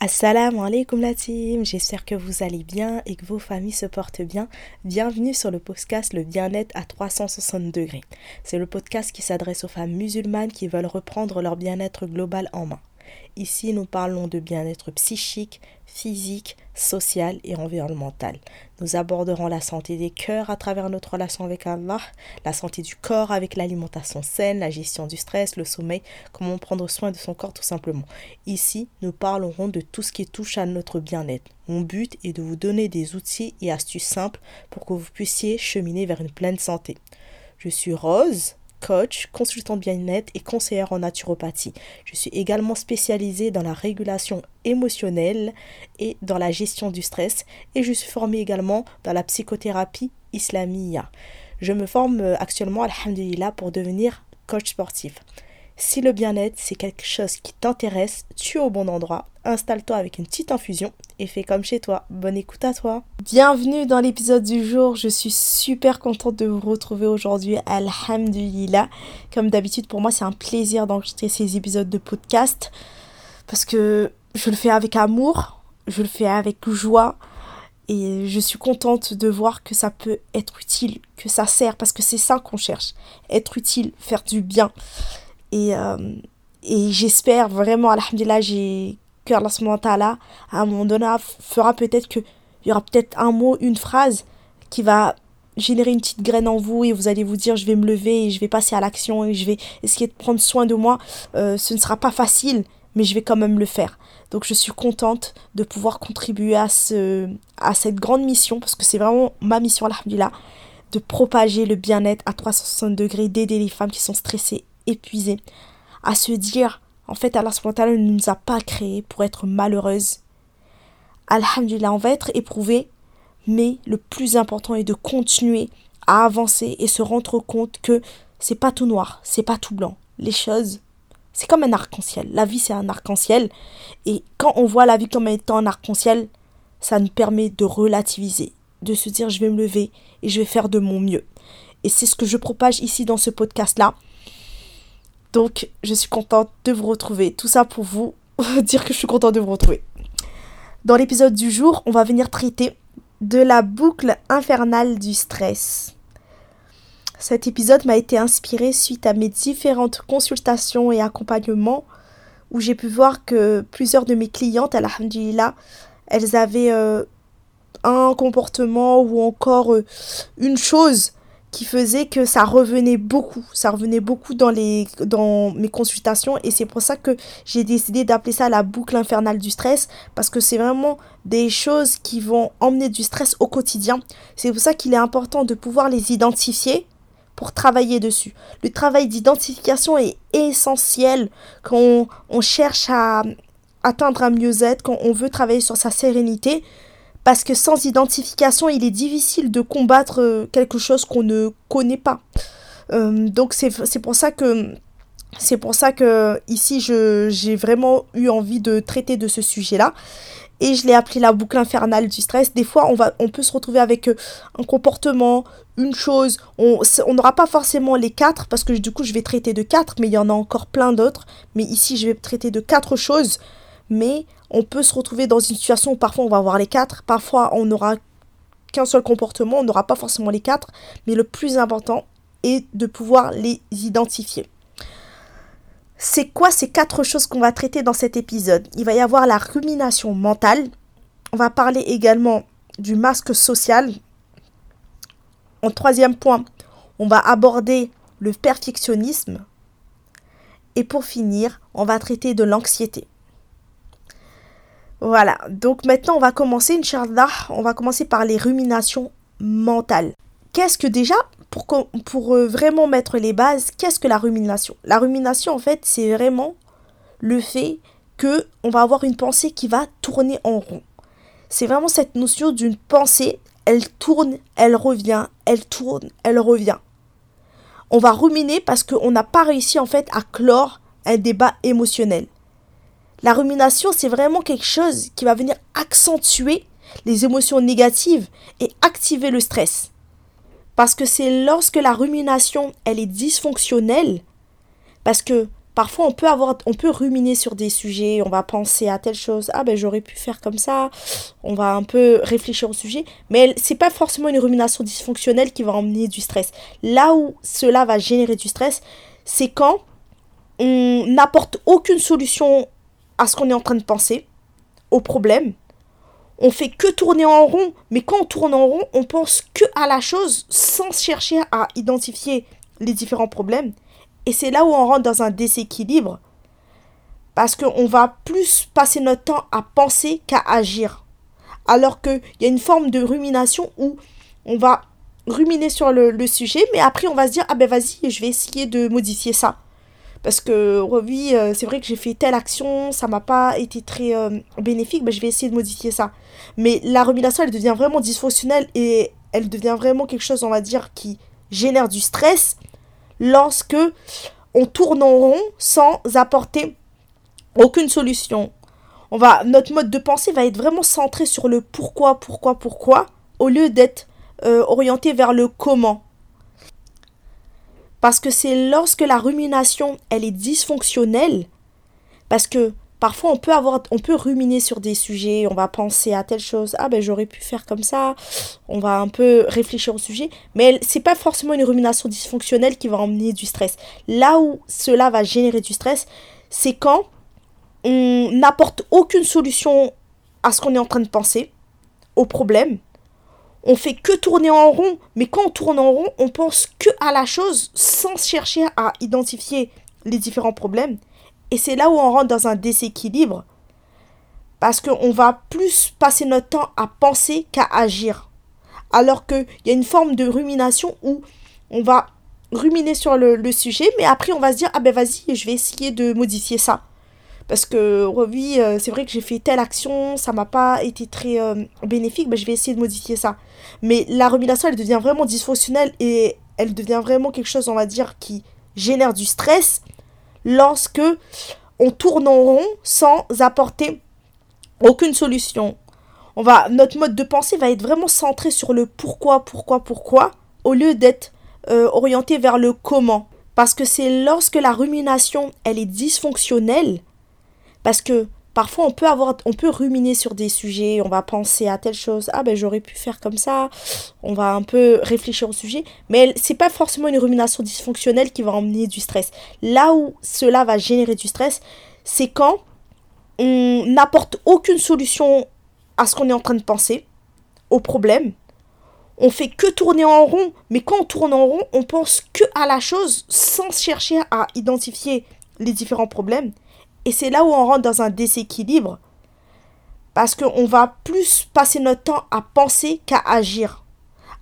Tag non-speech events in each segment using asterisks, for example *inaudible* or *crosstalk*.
Assalamu alaikum la team, j'espère que vous allez bien et que vos familles se portent bien. Bienvenue sur le podcast Le bien-être à 360 degrés. C'est le podcast qui s'adresse aux femmes musulmanes qui veulent reprendre leur bien-être global en main. Ici, nous parlons de bien-être psychique, physique, social et environnemental. Nous aborderons la santé des cœurs à travers notre relation avec Allah, la santé du corps avec l'alimentation saine, la gestion du stress, le sommeil, comment prendre soin de son corps tout simplement. Ici, nous parlerons de tout ce qui touche à notre bien-être. Mon but est de vous donner des outils et astuces simples pour que vous puissiez cheminer vers une pleine santé. Je suis Rose, coach, consultant bien-être et conseillère en naturopathie. Je suis également spécialisée dans la régulation émotionnelle et dans la gestion du stress et je suis formée également dans la psychothérapie islamia. Je me forme euh, actuellement, alhamdulillah, pour devenir coach sportif. Si le bien-être, c'est quelque chose qui t'intéresse, tu es au bon endroit. Installe-toi avec une petite infusion et fais comme chez toi. Bonne écoute à toi. Bienvenue dans l'épisode du jour. Je suis super contente de vous retrouver aujourd'hui. Alhamdulillah. Comme d'habitude, pour moi, c'est un plaisir d'enregistrer ces épisodes de podcast parce que je le fais avec amour, je le fais avec joie. Et je suis contente de voir que ça peut être utile, que ça sert, parce que c'est ça qu'on cherche. Être utile, faire du bien. Et, euh, et j'espère vraiment, alhamdulillah, j'ai que Allah à un moment donné fera peut-être que il y aura peut-être un mot, une phrase qui va générer une petite graine en vous et vous allez vous dire je vais me lever et je vais passer à l'action et je vais essayer de prendre soin de moi. Euh, ce ne sera pas facile, mais je vais quand même le faire. Donc je suis contente de pouvoir contribuer à, ce, à cette grande mission parce que c'est vraiment ma mission, alhamdulillah, de propager le bien-être à 360 degrés, d'aider les femmes qui sont stressées épuisée, à se dire, en fait, Allah ne nous a pas créés pour être malheureuses. Alhamdulillah, on va être éprouvé, mais le plus important est de continuer à avancer et se rendre compte que c'est pas tout noir, c'est pas tout blanc. Les choses, c'est comme un arc-en-ciel. La vie, c'est un arc-en-ciel. Et quand on voit la vie comme étant un arc-en-ciel, ça nous permet de relativiser, de se dire je vais me lever et je vais faire de mon mieux. Et c'est ce que je propage ici dans ce podcast-là. Donc, je suis contente de vous retrouver. Tout ça pour vous *laughs* dire que je suis contente de vous retrouver. Dans l'épisode du jour, on va venir traiter de la boucle infernale du stress. Cet épisode m'a été inspiré suite à mes différentes consultations et accompagnements où j'ai pu voir que plusieurs de mes clientes, alhamdulillah, elles avaient euh, un comportement ou encore euh, une chose qui faisait que ça revenait beaucoup. Ça revenait beaucoup dans, les, dans mes consultations et c'est pour ça que j'ai décidé d'appeler ça la boucle infernale du stress parce que c'est vraiment des choses qui vont emmener du stress au quotidien. C'est pour ça qu'il est important de pouvoir les identifier pour travailler dessus. Le travail d'identification est essentiel quand on cherche à atteindre un mieux-être, quand on veut travailler sur sa sérénité parce que sans identification, il est difficile de combattre euh, quelque chose qu'on ne connaît pas. Euh, donc c'est pour ça que c'est pour ça que ici j'ai vraiment eu envie de traiter de ce sujet-là et je l'ai appelé la boucle infernale du stress. Des fois, on, va, on peut se retrouver avec euh, un comportement, une chose. On n'aura pas forcément les quatre, parce que du coup, je vais traiter de quatre, mais il y en a encore plein d'autres. Mais ici, je vais traiter de quatre choses. Mais on peut se retrouver dans une situation où parfois on va avoir les quatre, parfois on n'aura qu'un seul comportement, on n'aura pas forcément les quatre, mais le plus important est de pouvoir les identifier. C'est quoi ces quatre choses qu'on va traiter dans cet épisode? Il va y avoir la rumination mentale, on va parler également du masque social. En troisième point, on va aborder le perfectionnisme. Et pour finir, on va traiter de l'anxiété. Voilà, donc maintenant on va commencer, Inch'Allah, on va commencer par les ruminations mentales. Qu'est-ce que déjà, pour, pour euh, vraiment mettre les bases, qu'est-ce que la rumination? La rumination, en fait, c'est vraiment le fait que on va avoir une pensée qui va tourner en rond. C'est vraiment cette notion d'une pensée, elle tourne, elle revient, elle tourne, elle revient. On va ruminer parce qu'on n'a pas réussi en fait à clore un débat émotionnel. La rumination, c'est vraiment quelque chose qui va venir accentuer les émotions négatives et activer le stress. Parce que c'est lorsque la rumination, elle est dysfonctionnelle, parce que parfois on peut avoir on peut ruminer sur des sujets, on va penser à telle chose, ah ben j'aurais pu faire comme ça, on va un peu réfléchir au sujet, mais c'est pas forcément une rumination dysfonctionnelle qui va emmener du stress. Là où cela va générer du stress, c'est quand on n'apporte aucune solution à ce qu'on est en train de penser, au problème. On fait que tourner en rond, mais quand on tourne en rond, on pense que à la chose sans chercher à identifier les différents problèmes. Et c'est là où on rentre dans un déséquilibre. Parce qu'on va plus passer notre temps à penser qu'à agir. Alors qu'il y a une forme de rumination où on va ruminer sur le, sujet, mais après on va se dire, ah ben vas-y, je vais essayer de modifier ça. Parce que oui, euh, c'est vrai que j'ai fait telle action, ça m'a pas été très euh, bénéfique, mais je vais essayer de modifier ça. Mais la rumination, elle devient vraiment dysfonctionnelle et elle devient vraiment quelque chose, on va dire, qui génère du stress lorsque on tourne en rond sans apporter aucune solution. On va, notre mode de pensée va être vraiment centré sur le pourquoi, pourquoi, pourquoi, au lieu d'être euh, orienté vers le comment. Parce que c'est lorsque la rumination, elle est dysfonctionnelle, parce que Parfois, on peut avoir, on peut ruminer sur des sujets, on va penser à telle chose, ah ben j'aurais pu faire comme ça, on va un peu réfléchir au sujet, mais c'est pas forcément une rumination dysfonctionnelle qui va emmener du stress. Là où cela va générer du stress, c'est quand on n'apporte aucune solution à ce qu'on est en train de penser, au problème. On fait que tourner en rond, mais quand on tourne en rond, on pense que à la chose sans chercher à identifier les différents problèmes. Et c'est là où on rentre dans un déséquilibre. Parce qu'on va plus passer notre temps à penser qu'à agir. Alors qu'il y a une forme de rumination où on va ruminer sur le, sujet, mais après on va se dire, ah ben vas-y, je vais essayer de modifier ça. Parce que oui, euh, c'est vrai que j'ai fait telle action, ça m'a pas été très euh, bénéfique, mais je vais essayer de modifier ça. Mais la rumination, elle devient vraiment dysfonctionnelle et elle devient vraiment quelque chose, on va dire, qui génère du stress lorsque on tourne en rond sans apporter aucune solution. On va, notre mode de pensée va être vraiment centré sur le pourquoi, pourquoi, pourquoi, au lieu d'être euh, orienté vers le comment. Parce que c'est lorsque la rumination, elle est dysfonctionnelle, parce que Parfois, on peut avoir, on peut ruminer sur des sujets, on va penser à telle chose, ah ben j'aurais pu faire comme ça, on va un peu réfléchir au sujet, mais c'est pas forcément une rumination dysfonctionnelle qui va emmener du stress. Là où cela va générer du stress, c'est quand on n'apporte aucune solution à ce qu'on est en train de penser, au problème. On fait que tourner en rond, mais quand on tourne en rond, on pense que à la chose sans chercher à identifier les différents problèmes. Et c'est là où on rentre dans un déséquilibre. Parce qu'on va plus passer notre temps à penser qu'à agir.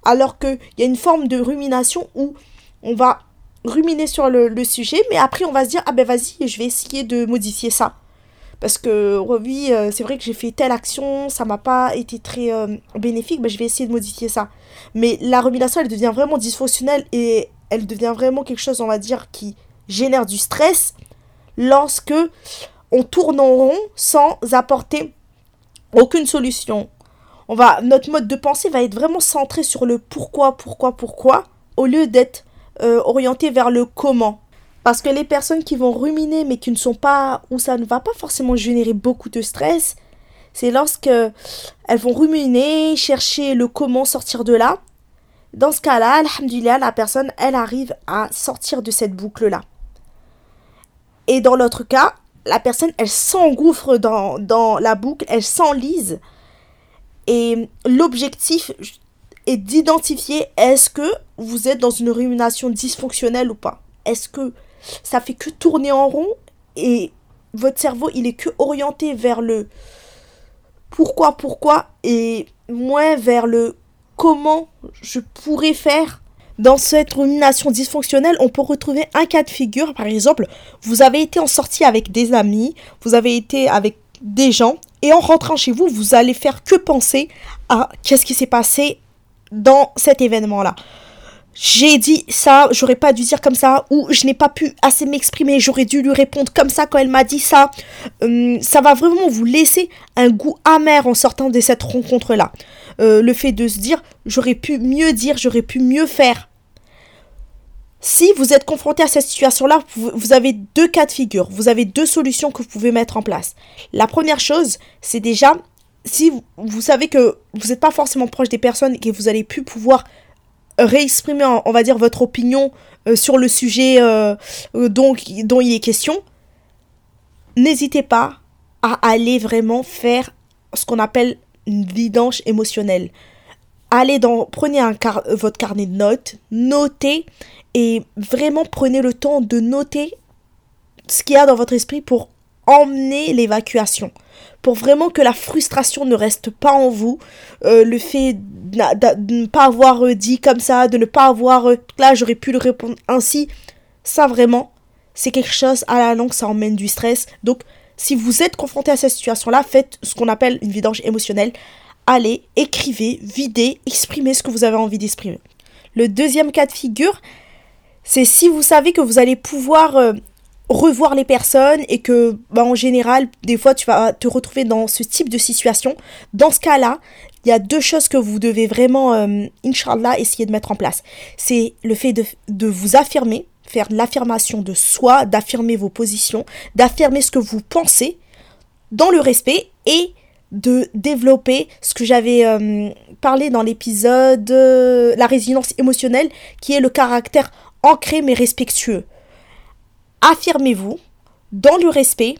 Alors qu'il y a une forme de rumination où on va ruminer sur le, sujet, mais après on va se dire, ah ben vas-y, je vais essayer de modifier ça. Parce que oui, euh, c'est vrai que j'ai fait telle action, ça m'a pas été très euh, bénéfique, mais je vais essayer de modifier ça. Mais la rumination, elle devient vraiment dysfonctionnelle et elle devient vraiment quelque chose, on va dire, qui génère du stress lorsque on tourne en rond sans apporter aucune solution. On va, notre mode de pensée va être vraiment centré sur le pourquoi, pourquoi, pourquoi, au lieu d'être euh, orienté vers le comment. Parce que les personnes qui vont ruminer mais qui ne sont pas, où ça ne va pas forcément générer beaucoup de stress, c'est lorsque elles vont ruminer, chercher le comment sortir de là. Dans ce cas-là, alhamdulillah, la personne, elle arrive à sortir de cette boucle-là. Et dans l'autre cas, la personne, elle s'engouffre dans, la boucle, elle s'enlise. Et l'objectif est d'identifier est-ce que vous êtes dans une rumination dysfonctionnelle ou pas. Est-ce que ça fait que tourner en rond et votre cerveau, il est que orienté vers le pourquoi, pourquoi et moins vers le comment je pourrais faire dans cette rumination dysfonctionnelle, on peut retrouver un cas de figure. Par exemple, vous avez été en sortie avec des amis, vous avez été avec des gens, et en rentrant chez vous, vous allez faire que penser à qu'est-ce qui s'est passé dans cet événement-là. J'ai dit ça, j'aurais pas dû dire comme ça, ou je n'ai pas pu assez m'exprimer, j'aurais dû lui répondre comme ça quand elle m'a dit ça. Hum, ça va vraiment vous laisser un goût amer en sortant de cette rencontre-là. Euh, le fait de se dire j'aurais pu mieux dire, j'aurais pu mieux faire. si vous êtes confronté à cette situation-là, vous avez deux cas de figure, vous avez deux solutions que vous pouvez mettre en place. La première chose, c'est déjà, si vous, savez que vous n'êtes pas forcément proche des personnes et que vous allez plus pouvoir réexprimer, on va dire, votre opinion euh, sur le sujet euh, dont, dont il est question, n'hésitez pas à aller vraiment faire ce qu'on appelle vidange émotionnelle. Allez dans, prenez un votre carnet de notes, notez et vraiment prenez le temps de noter ce qu'il y a dans votre esprit pour emmener l'évacuation. Pour vraiment que la frustration ne reste pas en vous. Euh, le fait de, ne pas avoir euh, dit comme ça, de ne pas avoir... Euh, là, j'aurais pu le répondre ainsi. Ça, vraiment, c'est quelque chose à la longue, ça emmène du stress. Donc, si vous êtes confronté à cette situation-là, faites ce qu'on appelle une vidange émotionnelle. Allez, écrivez, videz, exprimez ce que vous avez envie d'exprimer. Le deuxième cas de figure, c'est si vous savez que vous allez pouvoir euh, revoir les personnes et que, bah, en général, des fois, tu vas te retrouver dans ce type de situation. Dans ce cas-là, il y a deux choses que vous devez vraiment, euh, Inch'Allah, essayer de mettre en place. C'est le fait de vous affirmer, faire l'affirmation de soi, d'affirmer vos positions, d'affirmer ce que vous pensez dans le respect et de développer ce que j'avais euh, parlé dans l'épisode La résilience émotionnelle, qui est le caractère ancré mais respectueux. Affirmez-vous dans le respect,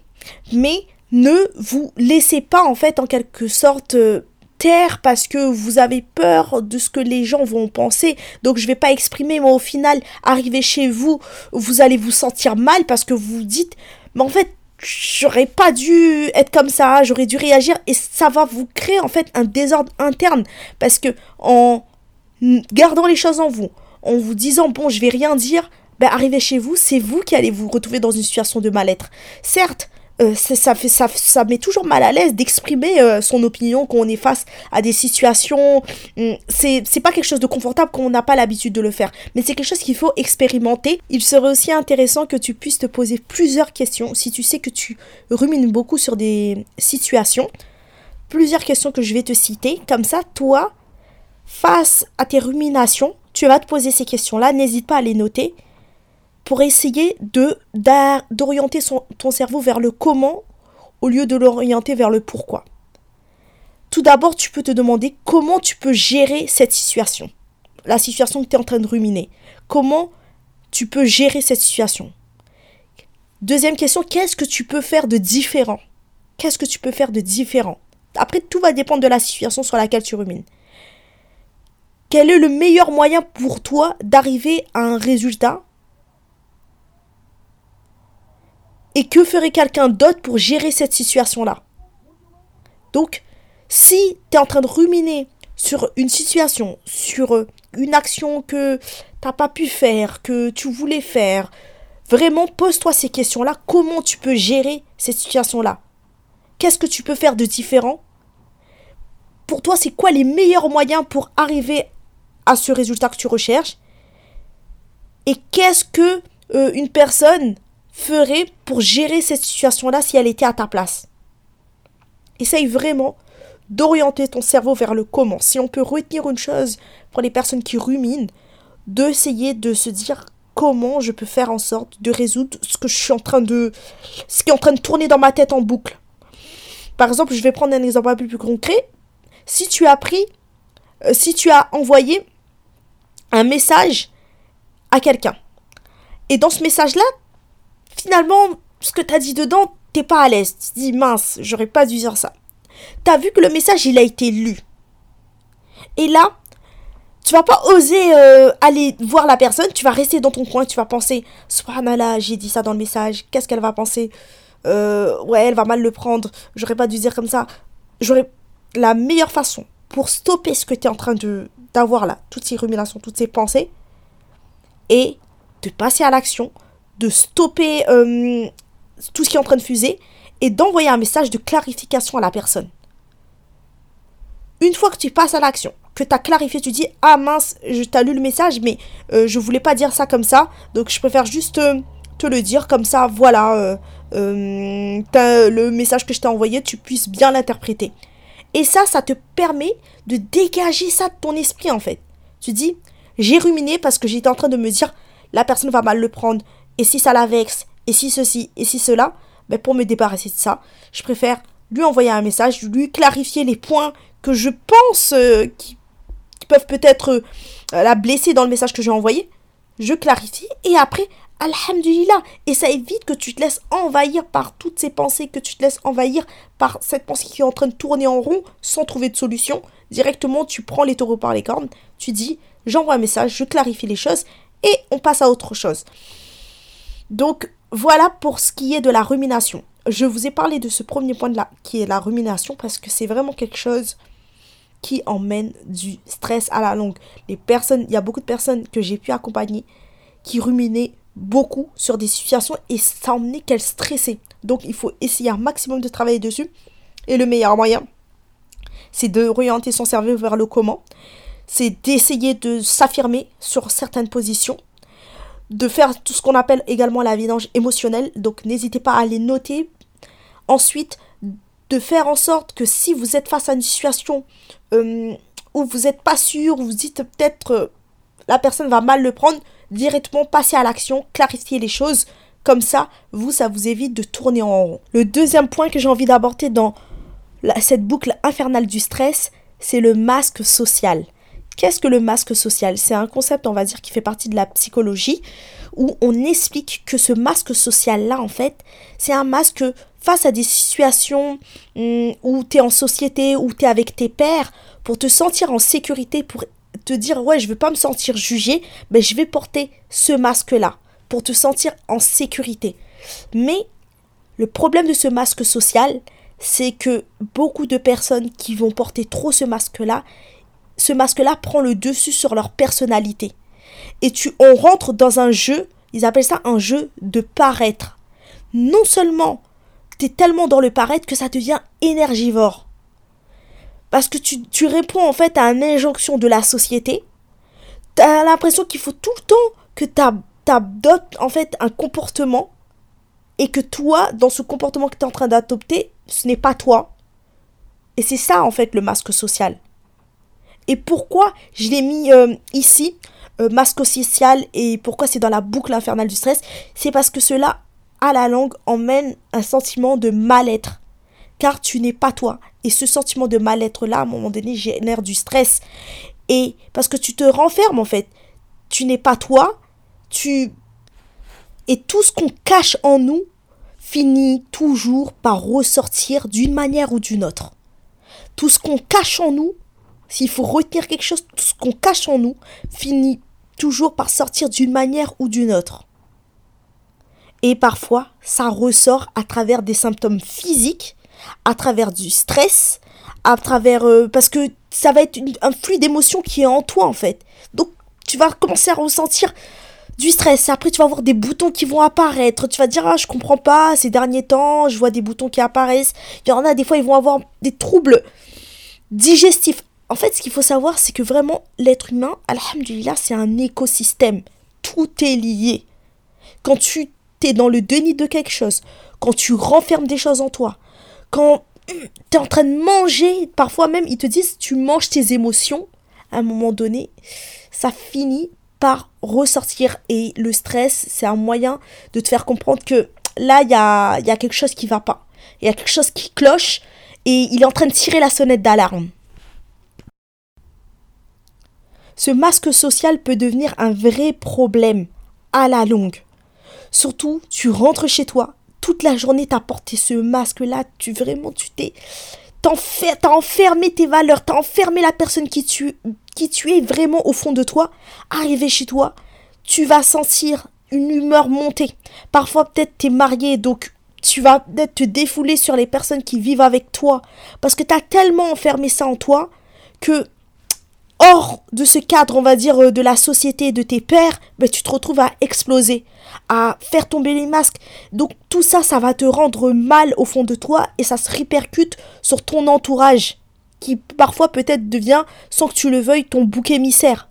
mais ne vous laissez pas en fait en quelque sorte euh, parce que vous avez peur de ce que les gens vont penser. Donc je vais pas exprimer, mais au final, arriver chez vous, vous allez vous sentir mal parce que vous dites, mais en fait, j'aurais pas dû être comme ça, j'aurais dû réagir et ça va vous créer en fait un désordre interne parce que en gardant les choses en vous, en vous disant bon je vais rien dire, ben arrivé chez vous, c'est vous qui allez vous retrouver dans une situation de mal-être. Certes, euh, ça, fait, ça, ça met toujours mal à l'aise d'exprimer euh, son opinion quand on est face à des situations. Hum, c'est, c'est pas quelque chose de confortable quand on n'a pas l'habitude de le faire. Mais c'est quelque chose qu'il faut expérimenter. Il serait aussi intéressant que tu puisses te poser plusieurs questions si tu sais que tu rumines beaucoup sur des situations. Plusieurs questions que je vais te citer. Comme ça, toi, face à tes ruminations, tu vas te poser ces questions-là, n'hésite pas à les noter pour essayer d'orienter ton cerveau vers le comment au lieu de l'orienter vers le pourquoi. Tout d'abord, tu peux te demander comment tu peux gérer cette situation. La situation que tu es en train de ruminer. Comment tu peux gérer cette situation? Deuxième question, qu'est-ce que tu peux faire de différent? Qu'est-ce que tu peux faire de différent? Après, tout va dépendre de la situation sur laquelle tu rumines. Quel est le meilleur moyen pour toi d'arriver à un résultat Et que ferait quelqu'un d'autre pour gérer cette situation-là? Donc, si tu es en train de ruminer sur une situation, sur euh, une action que t'as pas pu faire, que tu voulais faire, vraiment pose-toi ces questions-là. Comment tu peux gérer cette situation-là? Qu'est-ce que tu peux faire de différent? Pour toi, c'est quoi les meilleurs moyens pour arriver à ce résultat que tu recherches? Et qu'est-ce que euh, une personne ferait pour gérer cette situation-là si elle était à ta place. Essaye vraiment d'orienter ton cerveau vers le comment. Si on peut retenir une chose pour les personnes qui ruminent, d'essayer de se dire comment je peux faire en sorte de résoudre ce que je suis en train de ce qui est en train de tourner dans ma tête en boucle. Par exemple, je vais prendre un exemple un peu plus concret. Si tu as pris euh, si tu as envoyé un message à quelqu'un. Et dans ce message-là, finalement, ce que tu as dit dedans, t'es pas à l'aise. Tu te dis, mince, j'aurais pas dû dire ça. Tu as vu que le message, il a été lu. Et là, tu vas pas oser euh, aller voir la personne, tu vas rester dans ton coin, tu vas penser, subhanallah, j'ai dit ça dans le message, qu'est-ce qu'elle va penser? Euh, Ouais, elle va mal le prendre, j'aurais pas dû dire comme ça. J'aurais la meilleure façon pour stopper ce que tu es en train de d'avoir là, toutes ces ruminations, toutes ces pensées, et de passer à l'action, de stopper euh, tout ce qui est en train de fuser, et d'envoyer un message de clarification à la personne. Une fois que tu passes à l'action, que tu as clarifié, tu dis Ah mince, je t'ai lu le message, mais euh, je voulais pas dire ça comme ça, donc je préfère juste euh, te le dire comme ça, voilà, le message que je t'ai envoyé, tu puisses bien l'interpréter. Et ça, ça te permet de dégager ça de ton esprit en fait. Tu dis, j'ai ruminé parce que j'étais en train de me dire, la personne va mal le prendre, et si ça la vexe, et si ceci, et si cela, ben pour me débarrasser de ça, je préfère lui envoyer un message, lui clarifier les points que je pense euh, qui, peuvent peut-être euh, la blesser dans le message que j'ai envoyé. Je clarifie et après, Alhamdulillah. Et ça évite que tu te laisses envahir par toutes ces pensées, que tu te laisses envahir par cette pensée qui est en train de tourner en rond sans trouver de solution. Directement, tu prends les taureaux par les cornes, tu dis, j'envoie un message, je clarifie les choses et on passe à autre chose. Donc, voilà pour ce qui est de la rumination. Je vous ai parlé de ce premier point de là, qui est la rumination, parce que c'est vraiment quelque chose qui emmène du stress à la longue. Les personnes, il y a beaucoup de personnes que j'ai pu accompagner qui ruminaient beaucoup sur des situations et ça emmenait qu'elles stressaient. Donc il faut essayer un maximum de travailler dessus. Et le meilleur moyen, c'est de orienter son cerveau vers le comment. C'est d'essayer de s'affirmer sur certaines positions. De faire tout ce qu'on appelle également la vidange émotionnelle. Donc n'hésitez pas à les noter. Ensuite, de faire en sorte que si vous êtes face à une situation euh, où vous n'êtes pas sûr, vous dites peut-être euh, la personne va mal le prendre, directement passer à l'action, clarifier les choses. Comme ça, vous, ça vous évite de tourner en rond. Le deuxième point que j'ai envie d'aborder dans cette boucle infernale du stress, c'est le masque social. Qu'est-ce que le masque social? C'est un concept, on va dire, qui fait partie de la psychologie, où on explique que ce masque social-là, en fait, c'est un masque face à des situations hmm, où tu en société, où tu es avec tes pairs, pour te sentir en sécurité, pour te dire ouais, je veux pas me sentir jugé, mais je vais porter ce masque-là pour te sentir en sécurité. Mais le problème de ce masque social, c'est que beaucoup de personnes qui vont porter trop ce masque-là, ce masque-là prend le dessus sur leur personnalité. Et tu, on rentre dans un jeu, ils appellent ça un jeu de paraître. Non seulement tu es tellement dans le paraître que ça devient énergivore. Parce que tu, réponds en fait à une injonction de la société. Tu as l'impression qu'il faut tout le temps que tu adoptes en fait un comportement et que toi, dans ce comportement que tu es en train d'adopter, ce n'est pas toi. Et c'est ça en fait le masque social. Et pourquoi je l'ai mis euh, ici, euh, masque social, et pourquoi c'est dans la boucle infernale du stress? C'est parce que cela, à la langue, emmène un sentiment de mal-être car tu n'es pas toi. Et ce sentiment de mal-être-là, à un moment donné, génère du stress. Et parce que tu te renfermes, en fait. Tu n'es pas toi. Tu. Et tout ce qu'on cache en nous finit toujours par ressortir d'une manière ou d'une autre. Tout ce qu'on cache en nous, s'il faut retenir quelque chose, tout ce qu'on cache en nous finit toujours par sortir d'une manière ou d'une autre. Et parfois, ça ressort à travers des symptômes physiques à travers du stress, à travers... Euh, parce que ça va être un flux d'émotions qui est en toi en fait. Donc tu vas commencer à ressentir du stress. Après, tu vas avoir des boutons qui vont apparaître. Tu vas dire, ah, je comprends pas, ces derniers temps, je vois des boutons qui apparaissent. Il y en a, des fois, ils vont avoir des troubles digestifs. En fait, ce qu'il faut savoir, c'est que vraiment, l'être humain, alhamdulillah, c'est un écosystème. Tout est lié. Quand tu es dans le déni de quelque chose, quand tu renfermes des choses en toi, quand tu es en train de manger, parfois même ils te disent tu manges tes émotions, à un moment donné, ça finit par ressortir. Et le stress, c'est un moyen de te faire comprendre que là, il y a, y a quelque chose qui va pas. Il y a quelque chose qui cloche et il est en train de tirer la sonnette d'alarme. Ce masque social peut devenir un vrai problème à la longue. Surtout, tu rentres chez toi, toute la journée t'as porté ce masque-là, tu vraiment, tu t'es... T'as enfermé tes valeurs, t'as enfermé la personne qui tu, es vraiment au fond de toi. Arrivé chez toi, tu vas sentir une humeur monter. Parfois, peut-être t'es marié, donc tu vas peut-être te défouler sur les personnes qui vivent avec toi. Parce que t'as tellement enfermé ça en toi que hors de ce cadre, on va dire, euh, de la société, de tes pères, ben, tu te retrouves à exploser, à faire tomber les masques. Donc tout ça, ça va te rendre mal au fond de toi et ça se répercute sur ton entourage, qui parfois peut-être devient, sans que tu le veuilles, ton bouc émissaire.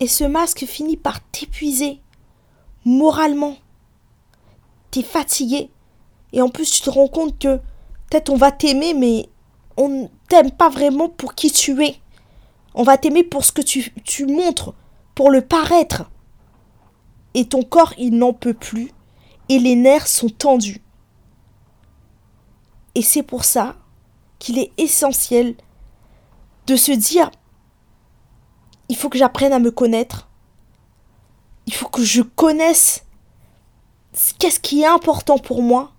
Et ce masque finit par t'épuiser moralement. T'es fatigué. Et en plus, tu te rends compte que peut-être on va t'aimer, mais on ne t'aime pas vraiment pour qui tu es. On va t'aimer pour ce que tu, tu montres, pour le paraître. Et ton corps, il n'en peut plus. Et les nerfs sont tendus. Et c'est pour ça qu'il est essentiel de se dire, il faut que j'apprenne à me connaître. Il faut que je connaisse qu'est-ce qui est important pour moi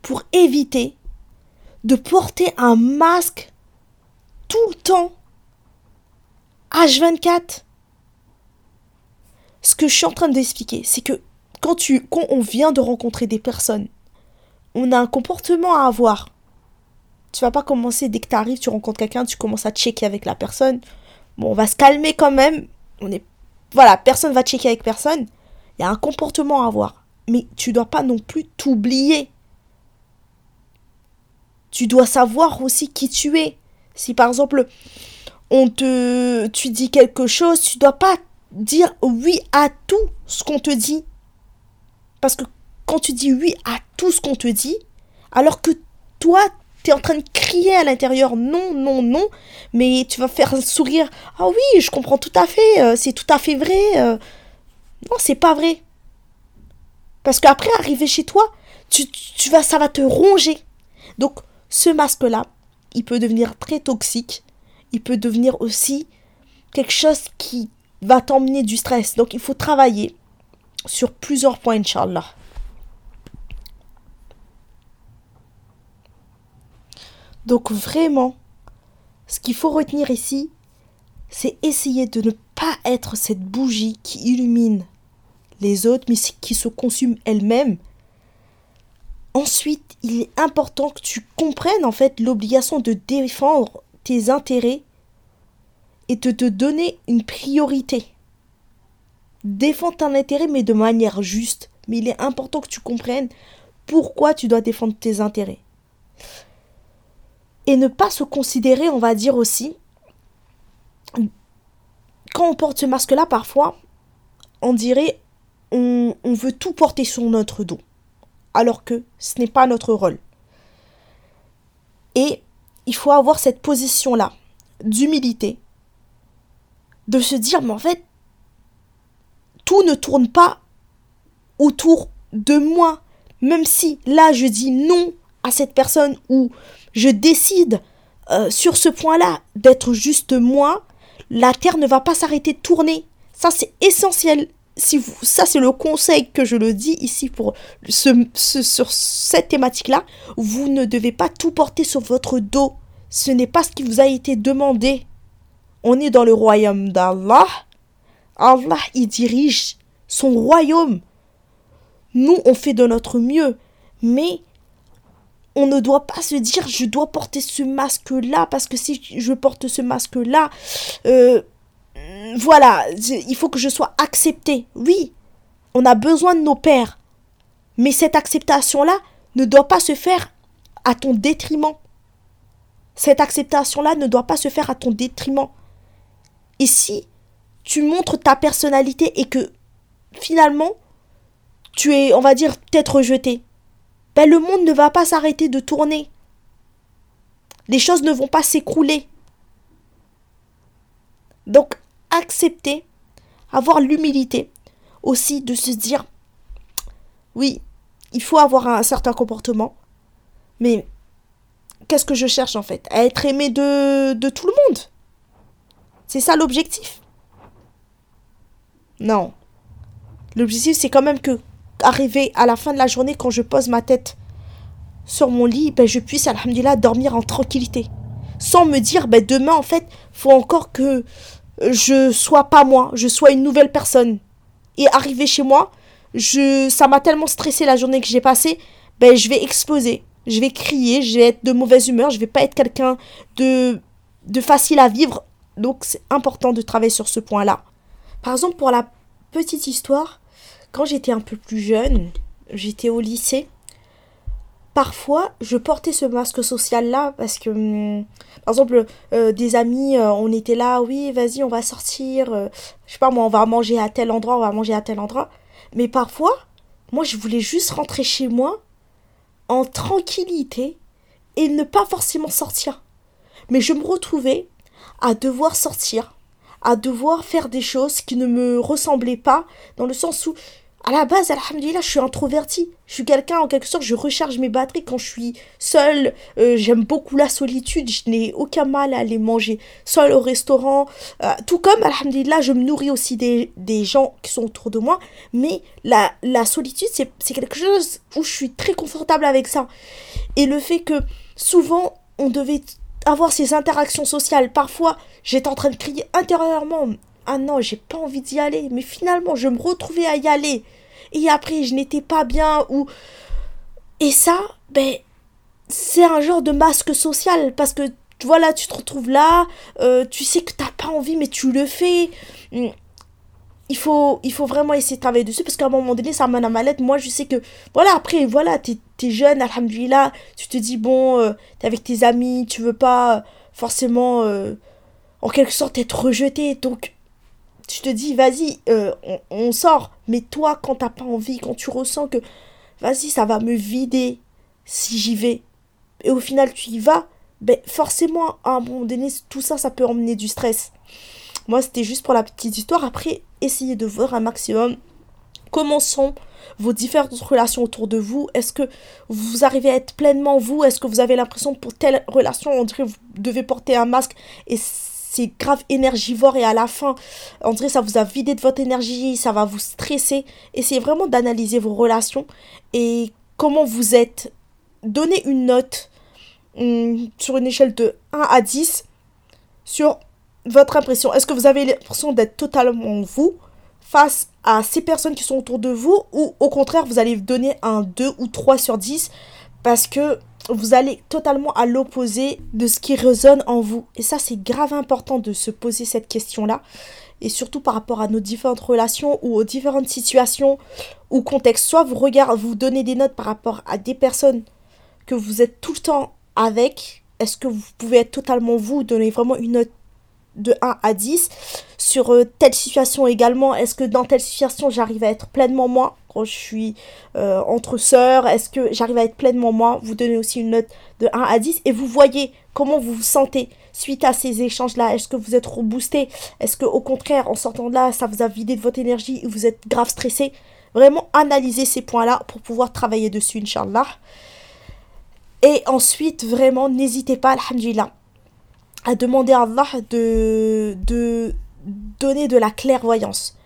pour éviter de porter un masque tout le temps H24. Ce que je suis en train d'expliquer, c'est que quand, tu, quand on vient de rencontrer des personnes, on a un comportement à avoir. Tu vas pas commencer dès que tu arrives, tu rencontres quelqu'un, tu commences à checker avec la personne. Bon, on va se calmer quand même. On est voilà, personne va checker avec personne. Il y a un comportement à avoir, mais tu dois pas non plus t'oublier. Tu dois savoir aussi qui tu es. Si par exemple on te tu dis quelque chose, tu dois pas dire oui à tout ce qu'on te dit. Parce que quand tu dis oui à tout ce qu'on te dit, alors que toi, tu es en train de crier à l'intérieur non, non, non, mais tu vas faire un sourire. Ah oui, je comprends tout à fait, euh, c'est tout à fait vrai. Euh. Non, c'est pas vrai. Parce qu'après, arriver chez toi, tu, vas, ça va te ronger. Donc, ce masque-là, il peut devenir très toxique. Il peut devenir aussi quelque chose qui va t'emmener du stress. Donc, il faut travailler sur plusieurs points, Inch'Allah. Donc, vraiment, ce qu'il faut retenir ici, c'est essayer de ne pas être cette bougie qui illumine les autres, mais qui se consume elle-même Ensuite, il est important que tu comprennes en fait l'obligation de défendre tes intérêts et de te donner une priorité. Défends ton intérêt mais de manière juste. Mais il est important que tu comprennes pourquoi tu dois défendre tes intérêts. Et ne pas se considérer, on va dire aussi, quand on porte ce masque-là, parfois, on dirait on, on veut tout porter sur notre dos alors que ce n'est pas notre rôle. Et il faut avoir cette position-là d'humilité, de se dire, mais en fait, tout ne tourne pas autour de moi, même si là je dis non à cette personne ou je décide euh, sur ce point-là d'être juste moi, la Terre ne va pas s'arrêter de tourner. Ça, c'est essentiel si ça c'est le conseil que je le dis ici pour ce, sur cette thématique-là, vous ne devez pas tout porter sur votre dos. Ce n'est pas ce qui vous a été demandé. On est dans le royaume d'Allah. Allah, il dirige son royaume. Nous, on fait de notre mieux. Mais on ne doit pas se dire je dois porter ce masque-là parce que si je porte ce masque-là, euh, voilà, il faut que je sois acceptée. Oui, on a besoin de nos pères. Mais cette acceptation-là ne doit pas se faire à ton détriment. Cette acceptation-là ne doit pas se faire à ton détriment. Et si tu montres ta personnalité et que finalement tu es, on va dire, peut-être rejeté, ben le monde ne va pas s'arrêter de tourner. Les choses ne vont pas s'écrouler. Donc accepter, avoir l'humilité aussi de se dire, oui, il faut avoir un certain comportement, mais qu'est-ce que je cherche en fait? À être aimé de, de tout le monde. C'est ça l'objectif. Non. L'objectif, c'est quand même que, arriver à la fin de la journée, quand je pose ma tête sur mon lit, ben, je puisse, alhamdulillah, dormir en tranquillité. Sans me dire, ben, demain, en fait, faut encore que je sois pas moi, je sois une nouvelle personne. Et arriver chez moi, je, ça m'a tellement stressé la journée que j'ai passée, ben je vais exploser. Je vais crier, je vais être de mauvaise humeur, je vais pas être quelqu'un de, de facile à vivre. Donc c'est important de travailler sur ce point-là. Par exemple, pour la petite histoire, quand j'étais un peu plus jeune, j'étais au lycée, parfois je portais ce masque social là parce que hum, par exemple euh, des amis euh, on était là oui vas-y on va sortir euh, je sais pas moi on va manger à tel endroit on va manger à tel endroit. Mais parfois moi je voulais juste rentrer chez moi en tranquillité et ne pas forcément sortir. Mais je me retrouvais à devoir sortir, à devoir faire des choses qui ne me ressemblaient pas, dans le sens où à la base, alhamdulillah, je suis introvertie. Je suis quelqu'un, en quelque sorte, je recharge mes batteries quand je suis seule. Euh, j'aime beaucoup la solitude. Je n'ai aucun mal à aller manger seule au restaurant. Euh, tout comme, alhamdulillah, je me nourris aussi des, gens qui sont autour de moi. Mais la, la solitude, c'est quelque chose où je suis très confortable avec ça. Et le fait que souvent, on devait avoir ces interactions sociales. Parfois, j'étais en train de crier intérieurement ah non, j'ai pas envie d'y aller. Mais finalement, je me retrouvais à y aller et après je n'étais pas bien ou et ça ben c'est un genre de masque social parce que voilà tu te retrouves là euh, tu sais que t'as pas envie mais tu le fais hmm. il faut, il faut vraiment essayer de travailler dessus parce qu'à un moment donné, ça mène à mal Moi, je sais que, voilà, après, voilà, t'es es jeune, alhamdulillah, tu te dis, bon, euh, t'es avec tes amis, tu veux pas forcément, euh, en quelque sorte, être rejeté. Donc, tu te dis, vas-y, euh, on, sort. Mais toi, quand t'as pas envie, quand tu ressens que, vas-y, ça va me vider si j'y vais, et au final tu y vas, ben forcément, à un moment donné, tout ça, ça peut emmener du stress. Moi, c'était juste pour la petite histoire. Après, essayez de voir un maximum comment sont vos différentes relations autour de vous. Est-ce que vous arrivez à être pleinement vous? Est-ce que vous avez l'impression pour telle relation, on dirait que vous devez porter un masque et c'est grave énergivore et à la fin, on dirait ça vous a vidé de votre énergie, ça va vous stresser. Essayez vraiment d'analyser vos relations et comment vous êtes. Donnez une note hum, sur une échelle de 1 à 10 sur votre impression. Est-ce que vous avez l'impression d'être totalement vous face à ces personnes qui sont autour de vous ou au contraire vous allez donner un 2 ou 3 sur 10 parce que vous allez totalement à l'opposé de ce qui résonne en vous. Et ça, c'est grave important de se poser cette question-là. Et surtout par rapport à nos différentes relations ou aux différentes situations ou contextes. Soit vous regardez, vous donnez des notes par rapport à des personnes que vous êtes tout le temps avec. Est-ce que vous pouvez être totalement vous, donner vraiment une note de 1 à 10 sur euh, telle situation également. Est-ce que dans telle situation j'arrive à être pleinement moi? Je suis euh, entre sœurs. Est-ce que j'arrive à être pleinement moi? Vous donnez aussi une note de 1 à 10 et vous voyez comment vous vous sentez suite à ces échanges-là. Est-ce que vous êtes reboosté? Est-ce que au contraire en sortant de là ça vous a vidé de votre énergie? Et vous êtes grave stressé? Vraiment analyser ces points-là pour pouvoir travailler dessus, Inch'Allah. Et ensuite, vraiment, n'hésitez pas, Alhamdulillah, à demander à Allah de, de donner de la clairvoyance.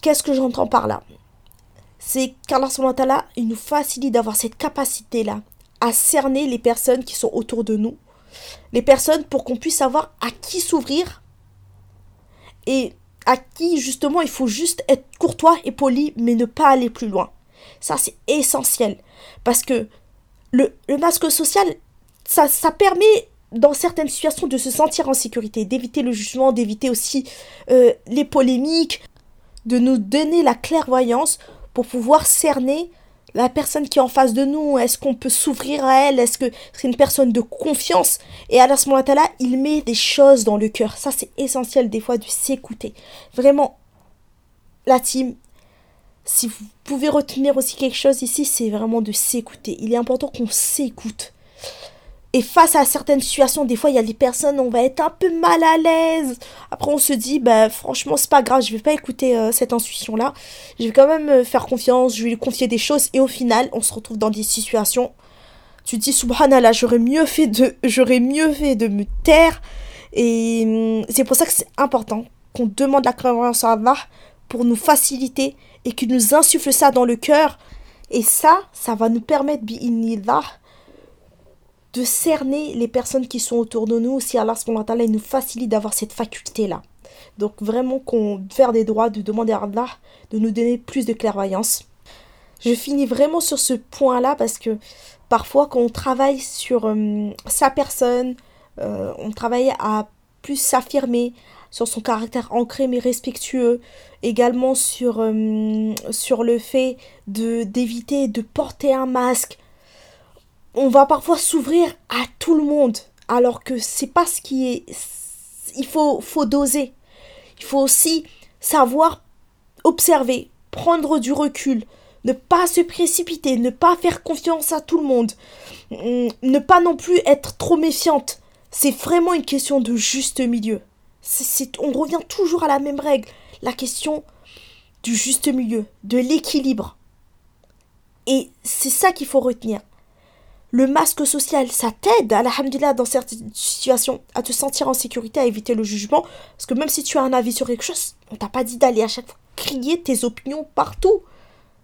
Qu'est-ce que j'entends par là? C'est qu'Allah il nous facilite d'avoir cette capacité-là à cerner les personnes qui sont autour de nous, les personnes pour qu'on puisse savoir à qui s'ouvrir et à qui justement il faut juste être courtois et poli mais ne pas aller plus loin. Ça c'est essentiel parce que le, le masque social ça, ça permet dans certaines situations de se sentir en sécurité, d'éviter le jugement, d'éviter aussi euh, les polémiques, de nous donner la clairvoyance pour pouvoir cerner la personne qui est en face de nous. Est-ce qu'on peut s'ouvrir à elle? Est-ce que c'est une personne de confiance? Et à ce moment-là, il met des choses dans le cœur. Ça, c'est essentiel des fois de s'écouter. Vraiment, la team, si vous pouvez retenir aussi quelque chose ici, c'est vraiment de s'écouter. Il est important qu'on s'écoute. Et face à certaines situations, des fois, il y a des personnes, on va être un peu mal à l'aise. Après, on se dit, bah, franchement, c'est pas grave, je vais pas écouter euh, cette intuition-là. Je vais quand même euh, faire confiance, je vais lui confier des choses. Et au final, on se retrouve dans des situations. Tu te dis, subhanallah, j'aurais mieux fait de, j'aurais mieux fait de me taire. Et hum, c'est pour ça que c'est important qu'on demande la croyance à Allah pour nous faciliter et qu'il nous insuffle ça dans le cœur. Et ça, ça va nous permettre, bi'inillah, de cerner les personnes qui sont autour de nous, si Allah il nous facilite d'avoir cette faculté-là. Donc vraiment qu'on faire des droits, de demander à Allah de nous donner plus de clairvoyance. Je finis vraiment sur ce point-là parce que parfois quand on travaille sur euh, sa personne, euh, on travaille à plus s'affirmer, sur son caractère ancré mais respectueux, également sur, euh, sur le fait de d'éviter de porter un masque, on va parfois s'ouvrir à tout le monde, alors que c'est pas ce qui est. Il faut, faut doser. Il faut aussi savoir observer, prendre du recul, ne pas se précipiter, ne pas faire confiance à tout le monde, mm, ne pas non plus être trop méfiante. C'est vraiment une question de juste milieu. on revient toujours à la même règle. La question du juste milieu, de l'équilibre. Et c'est ça qu'il faut retenir. Le masque social, ça t'aide, alhamdulillah, dans certaines situations, à te sentir en sécurité, à éviter le jugement. Parce que même si tu as un avis sur quelque chose, on t'a pas dit d'aller à chaque fois crier tes opinions partout.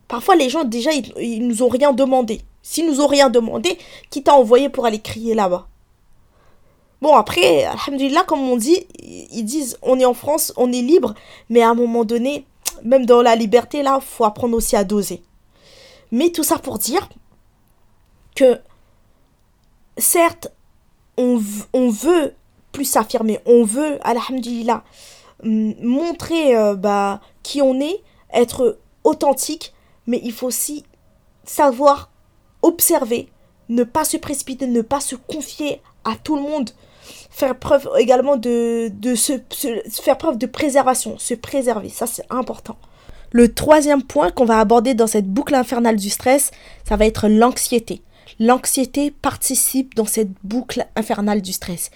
Parfois, les gens, déjà, ils, nous ont rien demandé. S'ils nous ont rien demandé, qui t'a envoyé pour aller crier là-bas? Bon, après, alhamdulillah, comme on dit, ils disent on est en France, on est libre, mais à un moment donné, même dans la liberté, là, faut apprendre aussi à doser. Mais tout ça pour dire que, certes, on, veut plus s'affirmer, on veut, alhamdulillah, montrer euh, bah, qui on est, être authentique, mais il faut aussi savoir observer, ne pas se précipiter, ne pas se confier à tout le monde, faire preuve également de, de se, faire preuve de préservation, se préserver, ça c'est important. Le troisième point qu'on va aborder dans cette boucle infernale du stress, ça va être l'anxiété. L'anxiété participe dans cette boucle infernale du stress.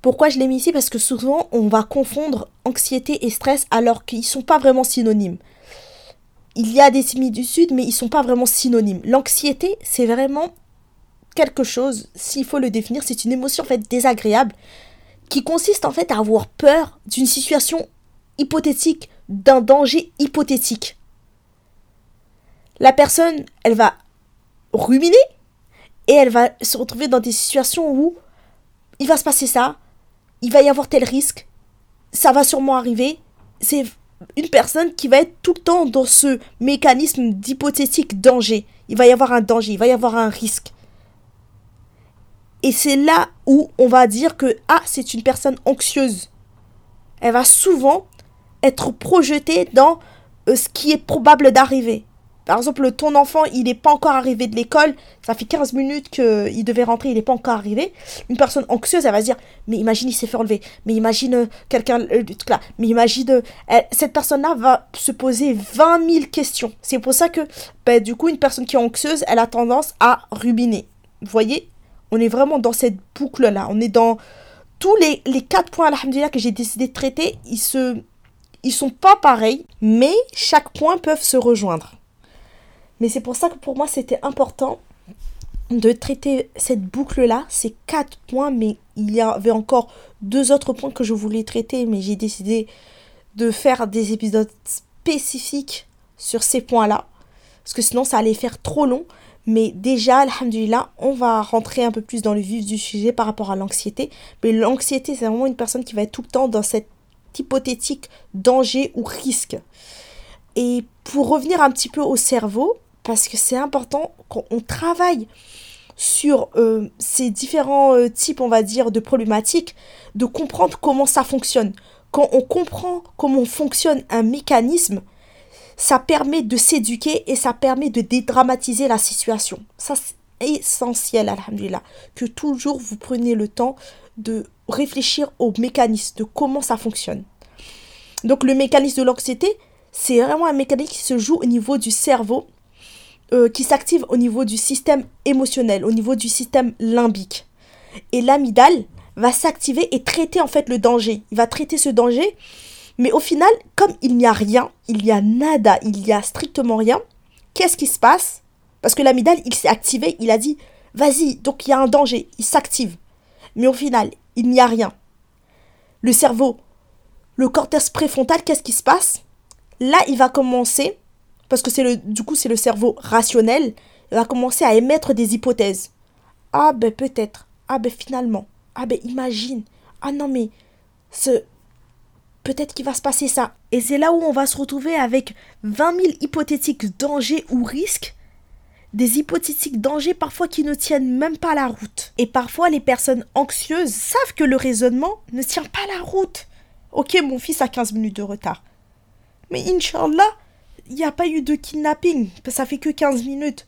Pourquoi je l'ai mis ici? Parce que souvent on va confondre anxiété et stress alors qu'ils ne sont pas vraiment synonymes. Il y a des similitudes mais ils ne sont pas vraiment synonymes. L'anxiété c'est vraiment quelque chose, s'il faut le définir, c'est une émotion en fait désagréable qui consiste en fait à avoir peur d'une situation hypothétique, d'un danger hypothétique. La personne, elle va ruminer et elle va se retrouver dans des situations où il va se passer ça, il va y avoir tel risque, ça va sûrement arriver. C'est une personne qui va être tout le temps dans ce mécanisme d'hypothétique danger. Il va y avoir un danger, il va y avoir un risque. Et c'est là où on va dire que ah, c'est une personne anxieuse. Elle va souvent être projetée dans euh, ce qui est probable d'arriver. Par exemple, ton enfant, il n'est pas encore arrivé de l'école, ça fait 15 minutes qu'il devait rentrer, il n'est pas encore arrivé. Une personne anxieuse, elle va se dire, mais imagine, il s'est fait enlever, mais imagine euh, quelqu'un, euh, là, mais imagine, cette personne-là va se poser 20 000 questions. C'est pour ça que, ben, du coup, une personne qui est anxieuse, elle a tendance à rubiner. Vous voyez? On est vraiment dans cette boucle-là. On est dans tous les, les quatre points, alhamdulillah, que j'ai décidé de traiter. Ils se, ils sont pas pareils, mais chaque point peut se rejoindre. Mais c'est pour ça que pour moi, c'était important de traiter cette boucle-là, ces quatre points, mais il y avait encore deux autres points que je voulais traiter, mais j'ai décidé de faire des épisodes spécifiques sur ces points-là, parce que sinon ça allait faire trop long. Mais déjà, alhamdulillah, on va rentrer un peu plus dans le vif du sujet par rapport à l'anxiété. Mais l'anxiété, c'est vraiment une personne qui va être tout le temps dans cet hypothétique danger ou risque. Et pour revenir un petit peu au cerveau, parce que c'est important quand on travaille sur euh, ces différents euh, types, on va dire, de problématiques, de comprendre comment ça fonctionne. Quand on comprend comment fonctionne un mécanisme, ça permet de s'éduquer et ça permet de dédramatiser la situation. Ça, c'est essentiel, alhamdulillah, que toujours vous preniez le temps de réfléchir au mécanisme, de comment ça fonctionne. Donc le mécanisme de l'anxiété, c'est vraiment un mécanisme qui se joue au niveau du cerveau, euh, qui s'active au niveau du système émotionnel, au niveau du système limbique. Et l'amygdale va s'activer et traiter en fait le danger. Il va traiter ce danger mais au final, comme il n'y a rien, il y a nada, il y a strictement rien, qu'est-ce qui se passe? Parce que l'amidale, il s'est activé, il a dit vas-y, donc il y a un danger, il s'active. Mais au final, il n'y a rien. Le cerveau, le cortex préfrontal, qu'est-ce qui se passe? Là, il va commencer, parce que c'est le, du coup, c'est le cerveau rationnel, va commencer à émettre des hypothèses. Ah ben peut-être. Ah ben finalement. Ah ben imagine. Ah non mais ce, peut-être qu'il va se passer ça. Et c'est là où on va se retrouver avec 20 000 hypothétiques dangers ou risques. Des hypothétiques dangers parfois qui ne tiennent même pas la route. Et parfois les personnes anxieuses savent que le raisonnement ne tient pas la route. Ok, mon fils a 15 minutes de retard. Mais Inch'Allah, il n'y a pas eu de kidnapping. Ça fait que 15 minutes.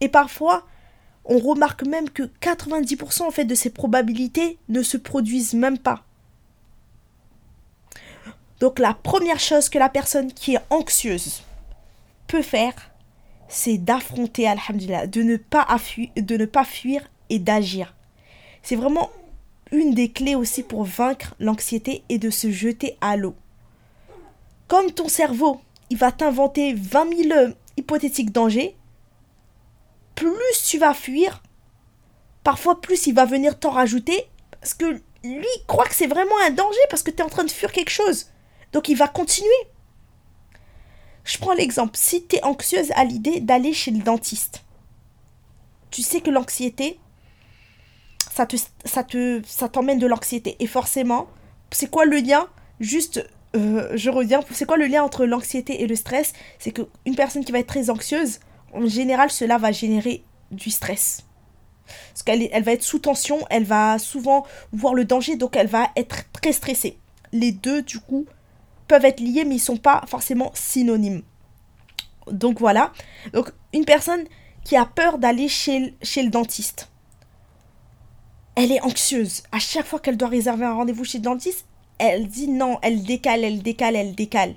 Et parfois, on remarque même que 90% en fait de ces probabilités ne se produisent même pas. Donc la première chose que la personne qui est anxieuse peut faire, c'est d'affronter, alhamdulillah, de ne pas, de ne pas fuir et d'agir. C'est vraiment une des clés aussi pour vaincre l'anxiété est de se jeter à l'eau. Comme ton cerveau, il va t'inventer 20 000 euh, hypothétiques dangers, plus tu vas fuir, parfois plus il va venir t'en rajouter, parce que lui croit que c'est vraiment un danger, parce que tu es en train de fuir quelque chose. Donc il va continuer. Je prends l'exemple, si tu es anxieuse à l'idée d'aller chez le dentiste, tu sais que l'anxiété, ça te, ça te, ça t'emmène de l'anxiété. Et forcément, c'est quoi le lien? Juste, euh, je reviens, c'est quoi le lien entre l'anxiété et le stress? C'est qu'une personne qui va être très anxieuse, en général, cela va générer du stress. Parce qu'elle elle va être sous tension, elle va souvent voir le danger, donc elle va être très stressée. Les deux, du coup, peuvent être liés, mais ils ne sont pas forcément synonymes. Donc voilà. Donc une personne qui a peur d'aller chez, chez le dentiste, elle est anxieuse. À chaque fois qu'elle doit réserver un rendez-vous chez le dentiste, elle dit non, elle décale, elle décale, elle décale.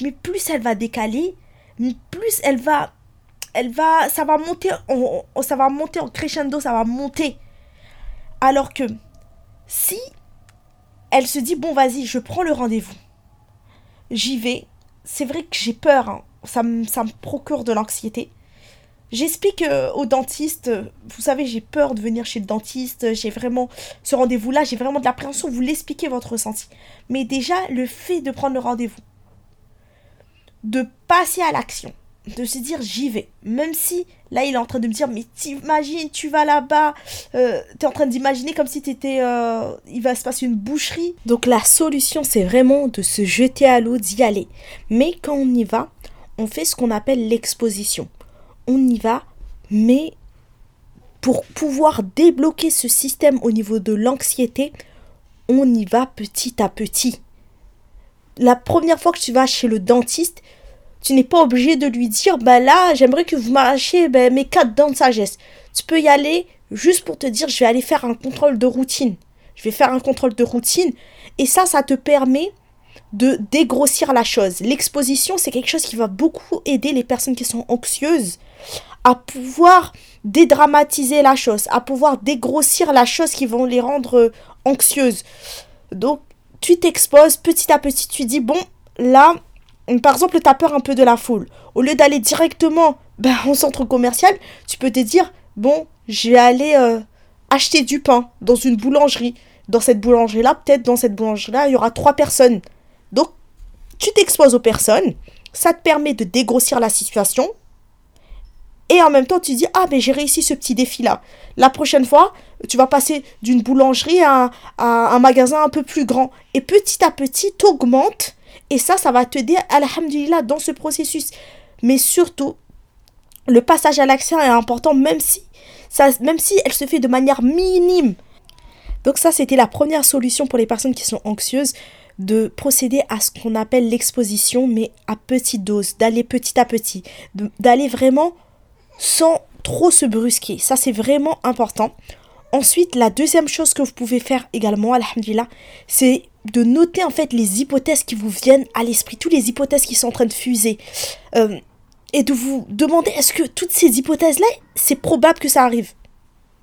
Mais plus elle va décaler, plus elle va elle va ça va monter ça va monter en crescendo, ça va monter. Alors que si elle se dit bon vas-y, je prends le rendez-vous. J'y vais. C'est vrai que j'ai peur, hein. ça, ça me procure de l'anxiété. J'explique euh, au dentiste, vous savez, j'ai peur de venir chez le dentiste, j'ai vraiment ce rendez-vous-là, j'ai vraiment de l'appréhension, vous l'expliquez votre ressenti. Mais déjà, le fait de prendre le rendez-vous, de passer à l'action, de se dire j'y vais, même si là il est en train de me dire mais t'imagines, tu vas là-bas, euh, t'es en train d'imaginer comme si t'étais, euh, il va se passer une boucherie. Donc la solution c'est vraiment de se jeter à l'eau, d'y aller. Mais quand on y va, on fait ce qu'on appelle l'exposition on y va, mais pour pouvoir débloquer ce système au niveau de l'anxiété, on y va petit à petit. La première fois que tu vas chez le dentiste, tu n'es pas obligé de lui dire, bah là, j'aimerais que vous m'arrachiez ben, mes quatre dents de sagesse. Tu peux y aller juste pour te dire, je vais aller faire un contrôle de routine. Je vais faire un contrôle de routine. Et ça, ça te permet de dégrossir la chose. L'exposition, c'est quelque chose qui va beaucoup aider les personnes qui sont anxieuses à pouvoir dédramatiser la chose, à pouvoir dégrossir la chose qui vont les rendre euh, anxieuses. Donc, tu t'exposes petit à petit, tu dis, bon, là, par exemple, tu as peur un peu de la foule. Au lieu d'aller directement ben, au centre commercial, tu peux te dire, bon, je vais aller euh, acheter du pain dans une boulangerie. Dans cette boulangerie-là, peut-être dans cette boulangerie-là, il y aura trois personnes. Donc, tu t'exposes aux personnes, ça te permet de dégrossir la situation, et en même temps, tu dis, ah, mais j'ai réussi ce petit défi-là. La prochaine fois, tu vas passer d'une boulangerie à, un magasin un peu plus grand. Et petit à petit, tu augmentes. Et ça, ça va t'aider, alhamdulillah, dans ce processus. Mais surtout, le passage à l'action est important, même si, ça, même si elle se fait de manière minime. Donc ça, c'était la première solution pour les personnes qui sont anxieuses de procéder à ce qu'on appelle l'exposition, mais à petite dose, d'aller petit à petit, d'aller vraiment sans trop se brusquer. Ça, c'est vraiment important. Ensuite, la deuxième chose que vous pouvez faire également, alhamdulillah, c'est de noter en fait les hypothèses qui vous viennent à l'esprit, toutes les hypothèses qui sont en train de fuser. Euh, et de vous demander est-ce que toutes ces hypothèses-là, c'est probable que ça arrive?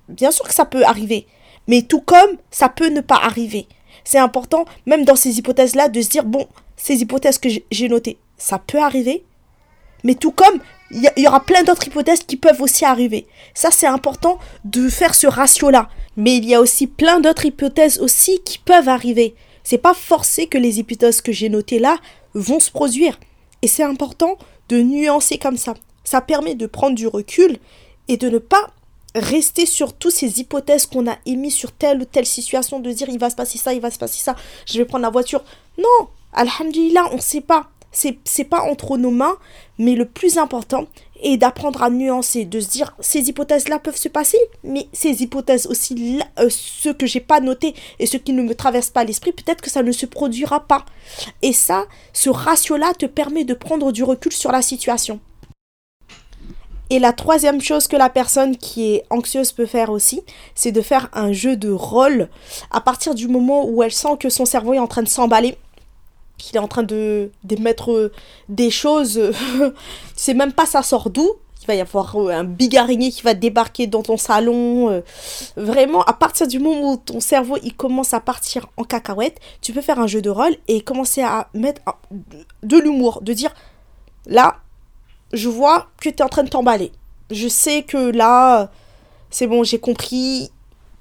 Bien sûr que ça peut arriver, mais tout comme ça peut ne pas arriver. C'est important, même dans ces hypothèses-là, de se dire bon, ces hypothèses que j'ai notées, ça peut arriver, mais tout comme il y, aura plein d'autres hypothèses qui peuvent aussi arriver. Ça, c'est important de faire ce ratio-là. Mais il y a aussi plein d'autres hypothèses aussi qui peuvent arriver. C'est pas forcé que les hypothèses que j'ai notées là vont se produire. Et c'est important de nuancer comme ça. Ça permet de prendre du recul et de ne pas rester sur toutes ces hypothèses qu'on a émises sur telle ou telle situation, de dire il va se passer ça, il va se passer ça, je vais prendre la voiture. Non, alhamdulillah, on ne sait pas c'est pas entre nos mains, mais le plus important est d'apprendre à nuancer, de se dire ces hypothèses-là peuvent se passer, mais ces hypothèses aussi, euh, ceux que j'ai pas notés et ceux qui ne me traversent pas l'esprit, peut-être que ça ne se produira pas. Et ça, ce ratio-là te permet de prendre du recul sur la situation. Et la troisième chose que la personne qui est anxieuse peut faire aussi, c'est de faire un jeu de rôle à partir du moment où elle sent que son cerveau est en train de s'emballer qu'il est en train de d'émettre euh, des choses, *laughs* c'est même pas ça sort d'où. il va y avoir euh, un big qui va débarquer dans ton salon. Euh. vraiment, à partir du moment où ton cerveau il commence à partir en cacahuète, tu peux faire un jeu de rôle et commencer à mettre de l'humour, de dire là, je vois que tu es en train de t'emballer. Je sais que là, c'est bon, j'ai compris.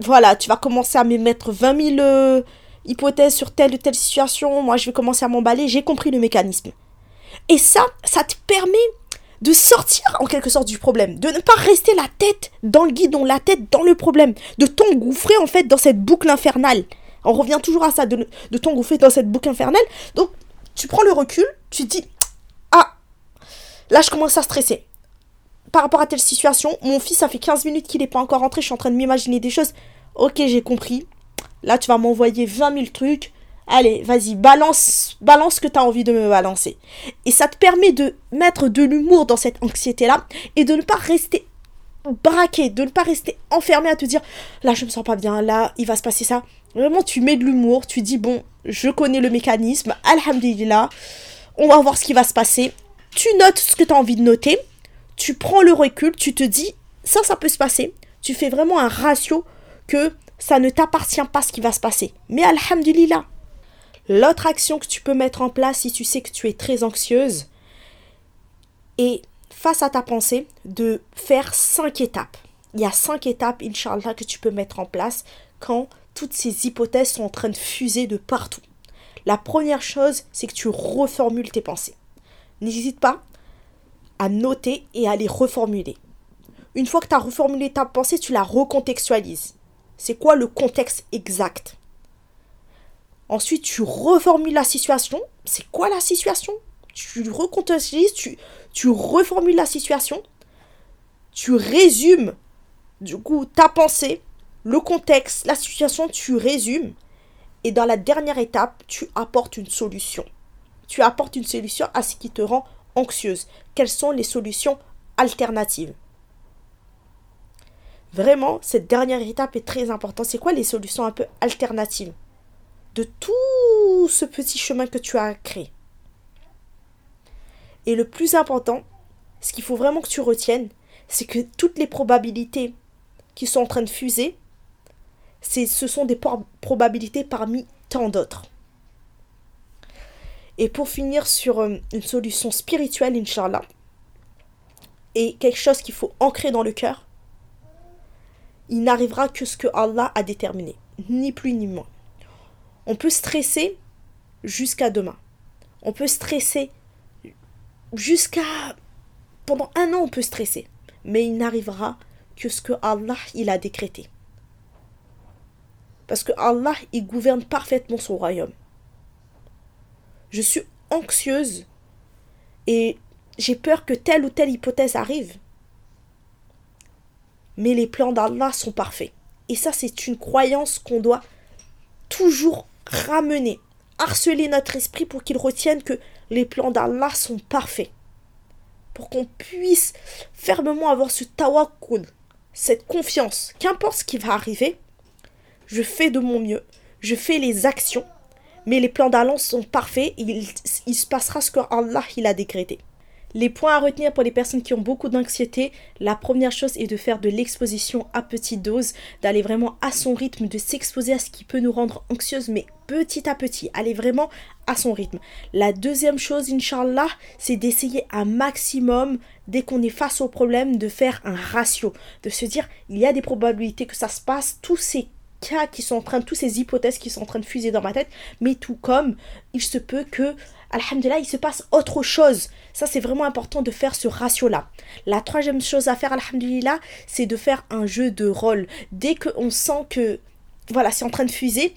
Voilà, tu vas commencer à me mettre 20 000 hypothèses sur telle ou telle situation. Moi, je vais commencer à m'emballer. J'ai compris le mécanisme. Et ça, ça te permet de sortir en quelque sorte du problème, de ne pas rester la tête dans le guidon, la tête dans le problème, de t'engouffrer en fait dans cette boucle infernale. On revient toujours à ça, de, de t'engouffrer dans cette boucle infernale. Donc, tu prends le recul, tu te dis, ah, là je commence à stresser. Par rapport à telle situation, mon fils, ça fait 15 minutes qu'il n'est pas encore rentré, je suis en train de m'imaginer des choses. Ok, j'ai compris. Là, tu vas m'envoyer 20 000 trucs. Allez, vas-y, balance, balance ce que tu as envie de me balancer. Et ça te permet de mettre de l'humour dans cette anxiété-là et de ne pas rester braqué, de ne pas rester enfermé à te dire là je me sens pas bien, là il va se passer ça. Vraiment tu mets de l'humour, tu dis bon, je connais le mécanisme, alhamdulillah, on va voir ce qui va se passer. Tu notes ce que tu as envie de noter, tu prends le recul, tu te dis ça ça peut se passer. Tu fais vraiment un ratio que ça ne t'appartient pas ce qui va se passer. Mais alhamdulillah, L'autre action que tu peux mettre en place si tu sais que tu es très anxieuse est face à ta pensée de faire cinq étapes. Il y a cinq étapes, Inch'Allah, que tu peux mettre en place quand toutes ces hypothèses sont en train de fuser de partout. La première chose, c'est que tu reformules tes pensées. N'hésite pas à noter et à les reformuler. Une fois que tu as reformulé ta pensée, tu la recontextualises. C'est quoi le contexte exact? Ensuite, tu reformules la situation. C'est quoi la situation? Tu recontextualises, tu, tu reformules la situation. Tu résumes, du coup, ta pensée, le contexte, la situation, tu résumes. Et dans la dernière étape, tu apportes une solution. Tu apportes une solution à ce qui te rend anxieuse. Quelles sont les solutions alternatives? Vraiment, cette dernière étape est très importante. C'est quoi les solutions un peu alternatives de tout ce petit chemin que tu as créé? Et le plus important, ce qu'il faut vraiment que tu retiennes, c'est que toutes les probabilités qui sont en train de fuser, ce sont des probabilités parmi tant d'autres. Et pour finir sur euh, une solution spirituelle, Inch'Allah, et quelque chose qu'il faut ancrer dans le cœur, il n'arrivera que ce que Allah a déterminé, ni plus ni moins. On peut stresser jusqu'à demain. On peut stresser jusqu'à... Pendant un an, on peut stresser. Mais il n'arrivera que ce que Allah il a décrété. Parce que Allah, il gouverne parfaitement son royaume. Je suis anxieuse et j'ai peur que telle ou telle hypothèse arrive. Mais les plans d'Allah sont parfaits. Et ça, c'est une croyance qu'on doit toujours ramener, harceler notre esprit pour qu'il retienne que les plans d'Allah sont parfaits. Pour qu'on puisse fermement avoir ce tawakkul, cette confiance, qu'importe ce qui va arriver, je fais de mon mieux, je fais les actions, mais les plans d'Allah sont parfaits, il, il se passera ce que Allah il a décrété. Les points à retenir pour les personnes qui ont beaucoup d'anxiété, la première chose est de faire de l'exposition à petite dose, d'aller vraiment à son rythme, de s'exposer à ce qui peut nous rendre anxieuses, mais petit à petit, aller vraiment à son rythme. La deuxième chose, Inch'Allah, c'est d'essayer un maximum, dès qu'on est face au problème, de faire un ratio, de se dire, il y a des probabilités que ça se passe, tous ces cas qui sont en train, toutes ces hypothèses qui sont en train de fuser dans ma tête, mais tout comme il se peut que Alhamdulillah, il se passe autre chose. Ça, c'est vraiment important de faire ce ratio-là. La troisième chose à faire, Alhamdulillah, c'est de faire un jeu de rôle. Dès qu'on sent que, voilà, c'est en train de fuser,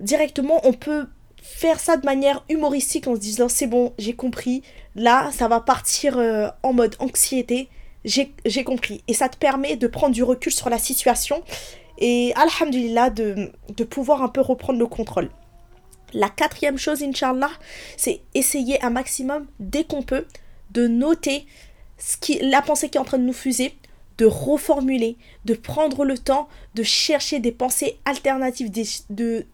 directement, on peut faire ça de manière humoristique en se disant c'est bon, j'ai compris, là, ça va partir euh, en mode anxiété, j'ai compris. Et ça te permet de prendre du recul sur la situation et, alhamdulillah, de, de pouvoir un peu reprendre le contrôle. La quatrième chose, Inch'Allah, c'est essayer un maximum, dès qu'on peut, de noter ce qui, la pensée qui est en train de nous fuser, de reformuler, de prendre le temps de chercher des pensées alternatives. de...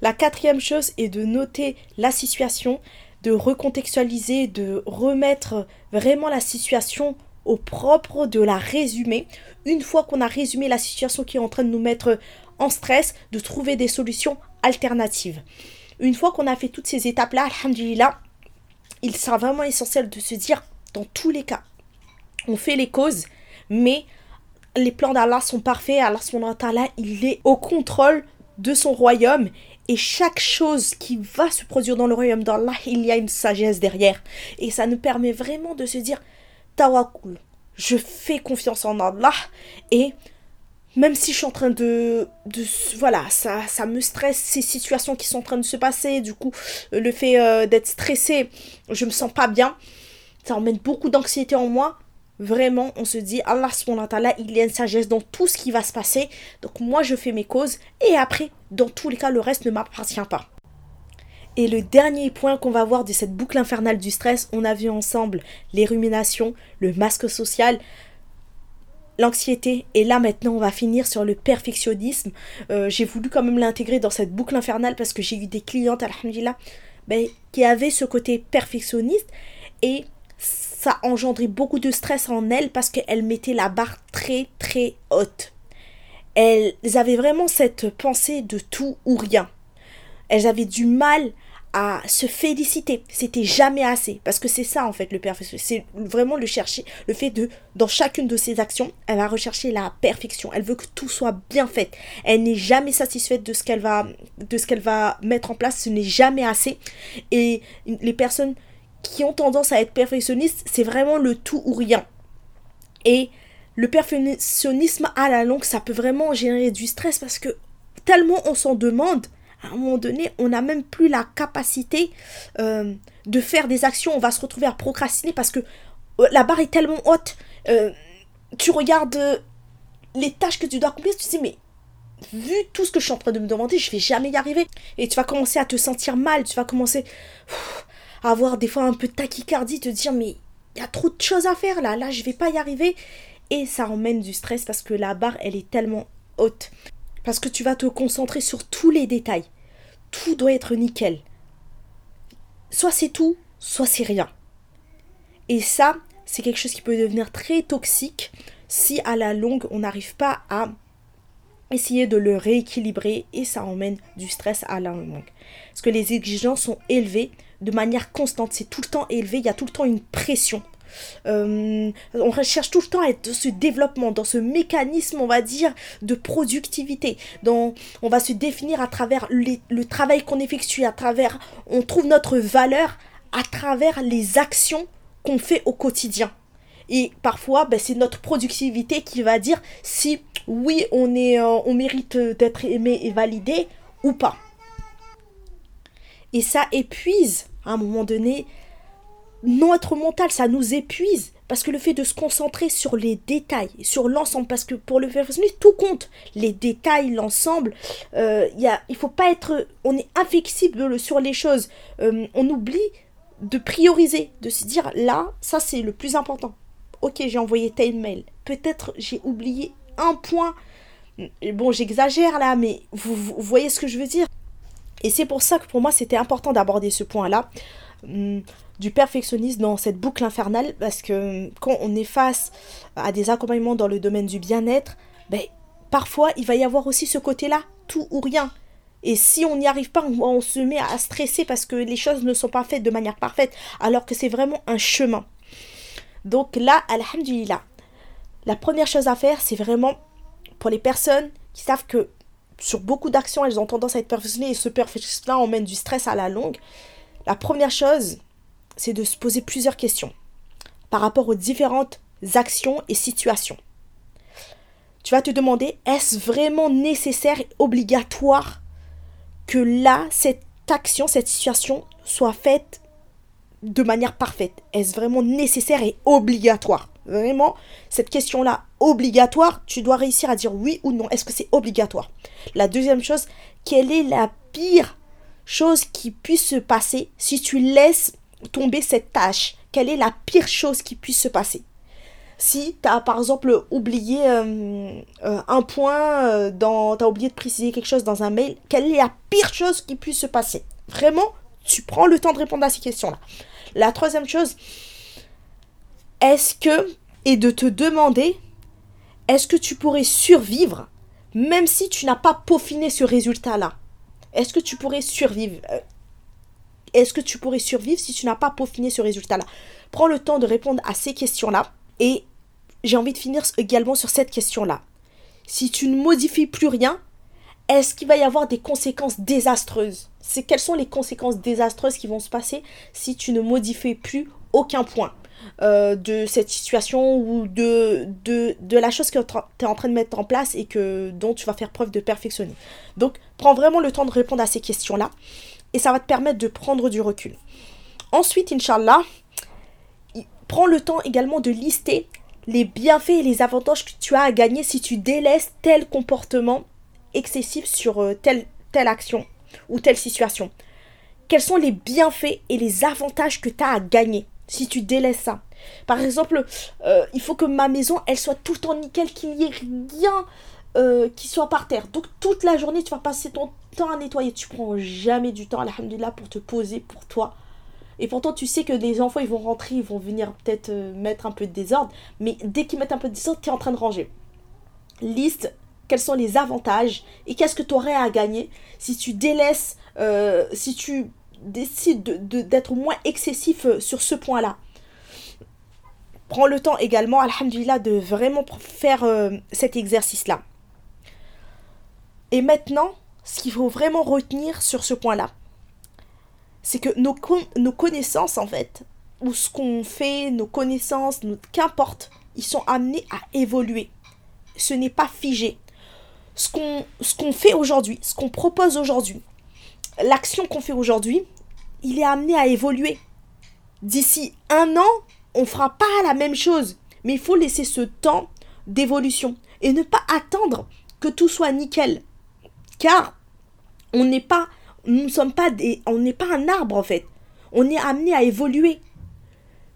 La quatrième chose est de noter la situation, de recontextualiser, de remettre vraiment la situation au propre de la résumer. Une fois qu'on a résumé la situation qui est en train de nous mettre en stress, de trouver des solutions alternatives. Une fois qu'on a fait toutes ces étapes-là, alhamdulillah, il sera vraiment essentiel de se dire, dans tous les cas, on fait les causes, mais les plans d'Allah sont parfaits. Allah, il est au contrôle de son royaume. Et chaque chose qui va se produire dans le royaume d'Allah, il y a une sagesse derrière. Et ça nous permet vraiment de se dire, Tawakul, je fais confiance en Allah. Et même si je suis en train de, voilà, ça, ça me stresse ces situations qui sont en train de se passer. Du coup, le fait euh, d'être stressé, je me sens pas bien. Ça emmène beaucoup d'anxiété en moi vraiment, on se dit, Allah il y a une sagesse dans tout ce qui va se passer. Donc moi, je fais mes causes. Et après, dans tous les cas, le reste ne m'appartient pas. Et le dernier point qu'on va voir de cette boucle infernale du stress, on a vu ensemble les ruminations, le masque social, l'anxiété. Et là maintenant, on va finir sur le perfectionnisme. Euh, j'ai voulu quand même l'intégrer dans cette boucle infernale parce que j'ai eu des clientes, alhamdulillah, ben, qui avaient ce côté perfectionniste. Et ça engendrait beaucoup de stress en elles parce qu'elles mettaient la barre très très haute. Elles avaient vraiment cette pensée de tout ou rien. Elles avaient du mal se féliciter. C'était jamais assez. Parce que c'est ça, en fait, le perfectionnisme. C'est vraiment le chercher, le fait de, dans chacune de ses actions, elle va rechercher la perfection. Elle veut que tout soit bien fait. Elle n'est jamais satisfaite de ce qu'elle va, de ce qu'elle va mettre en place. Ce n'est jamais assez. Et les personnes qui ont tendance à être perfectionnistes, c'est vraiment le tout ou rien. Et le perfectionnisme à la longue, ça peut vraiment générer du stress parce que tellement on s'en demande, à un moment donné, on n'a même plus la capacité euh, de faire des actions. On va se retrouver à procrastiner parce que euh, la barre est tellement haute. Euh, tu regardes les tâches que tu dois accomplir, tu te dis, mais vu tout ce que je suis en train de me demander, je vais jamais y arriver. Et tu vas commencer à te sentir mal, tu vas commencer avoir des fois un peu de tachycardie, te dire mais il y a trop de choses à faire là, là je vais pas y arriver. Et ça emmène du stress parce que la barre elle est tellement haute. Parce que tu vas te concentrer sur tous les détails. Tout doit être nickel. Soit c'est tout, soit c'est rien. Et ça, c'est quelque chose qui peut devenir très toxique si à la longue on n'arrive pas à essayer de le rééquilibrer et ça emmène du stress à la longue. Parce que les exigences sont élevées de manière constante, c'est tout le temps élevé, il y a tout le temps une pression. Euh, on recherche tout le temps à être dans ce développement, dans ce mécanisme, on va dire, de productivité. on va se définir à travers le travail qu'on effectue, à travers, on trouve notre valeur à travers les actions qu'on fait au quotidien. Et parfois, ben, c'est notre productivité qui va dire si oui, on, est, euh, on mérite d'être aimé et validé ou pas. Et ça épuise, à un moment donné, notre mental, ça nous épuise. Parce que le fait de se concentrer sur les détails, sur l'ensemble, parce que pour le perfectionnisme, tout compte. Les détails, l'ensemble, euh, il ne faut pas être... On est inflexible sur les choses. Euh, on oublie de prioriser, de se dire, là, ça c'est le plus important. Ok, j'ai envoyé tel mail. Peut-être j'ai oublié un point. Bon, j'exagère là, mais vous, voyez ce que je veux dire. Et c'est pour ça que pour moi, c'était important d'aborder ce point-là hum, du perfectionnisme dans cette boucle infernale, parce que hum, quand on est face à des accompagnements dans le domaine du bien-être, ben, parfois, il va y avoir aussi ce côté-là, tout ou rien. Et si on n'y arrive pas, on, on, se met à stresser parce que les choses ne sont pas faites de manière parfaite, alors que c'est vraiment un chemin. Donc là, alhamdulillah, la première chose à faire, c'est vraiment pour les personnes qui savent que sur beaucoup d'actions, elles ont tendance à être perfectionnées et ce perfectionnisme-là emmène du stress à la longue. La première chose, c'est de se poser plusieurs questions par rapport aux différentes actions et situations. Tu vas te demander, est-ce vraiment nécessaire et obligatoire que là, cette action, cette situation soit faite de manière parfaite? Est-ce vraiment nécessaire et obligatoire? Vraiment, cette question-là, obligatoire, tu dois réussir à dire oui ou non. Est-ce que c'est obligatoire? La deuxième chose, quelle est la pire chose qui puisse se passer si tu laisses tomber cette tâche Quelle est la pire chose qui puisse se passer? Si tu as par exemple oublié euh, euh, un point, euh, dans, tu as oublié de préciser quelque chose dans un mail, quelle est la pire chose qui puisse se passer? Vraiment, tu prends le temps de répondre à ces questions-là. La troisième chose, est-ce que et de te demander est-ce que tu pourrais survivre même si tu n'as pas peaufiné ce résultat-là? Est-ce que tu pourrais survivre? Est-ce que tu pourrais survivre si tu n'as pas peaufiné ce résultat-là? Prends le temps de répondre à ces questions-là et j'ai envie de finir également sur cette question-là. Si tu ne modifies plus rien, est-ce qu'il va y avoir des conséquences désastreuses? C'est quelles sont les conséquences désastreuses qui vont se passer si tu ne modifies plus aucun point euh, de cette situation ou de, de, de la chose que tu es en train de mettre en place et que, dont tu vas faire preuve de perfectionner. Donc, prends vraiment le temps de répondre à ces questions-là et ça va te permettre de prendre du recul. Ensuite, Inch'Allah, prends le temps également de lister les bienfaits et les avantages que tu as à gagner si tu délaisses tel comportement excessif sur euh, telle, telle action ou telle situation. Quels sont les bienfaits et les avantages que tu as à gagner si tu délaisses ça? Par exemple, euh, il faut que ma maison, elle soit tout temps nickel, qu'il n'y ait rien euh, qui soit par terre. Donc toute la journée, tu vas passer ton à nettoyer. Tu prends jamais du temps, alhamdulillah, pour te poser pour toi. Et pourtant, tu sais que les enfants, ils vont rentrer, ils vont venir peut-être mettre un peu de désordre. Mais dès qu'ils mettent un peu de désordre, tu es en train de ranger. Liste quels sont les avantages et qu'est-ce que tu aurais à gagner si tu délaisses, euh, si tu décides d'être moins excessif euh, sur ce point-là. Prends le temps également, alhamdulillah, de vraiment faire euh, cet exercice-là. Et maintenant, ce qu'il faut vraiment retenir sur ce point-là, c'est que nos, nos connaissances, en fait, ou ce qu'on fait, nos connaissances, qu'importe, ils sont amenés à évoluer. Ce n'est pas figé ce qu'on fait aujourd'hui, ce qu'on propose aujourd'hui, l'action qu'on fait aujourd'hui, il est amené à évoluer. D'ici un an, on ne fera pas la même chose. Mais il faut laisser ce temps d'évolution et ne pas attendre que tout soit nickel. Car on n'est pas, nous sommes pas des, on n'est pas un arbre en fait. On est amené à évoluer.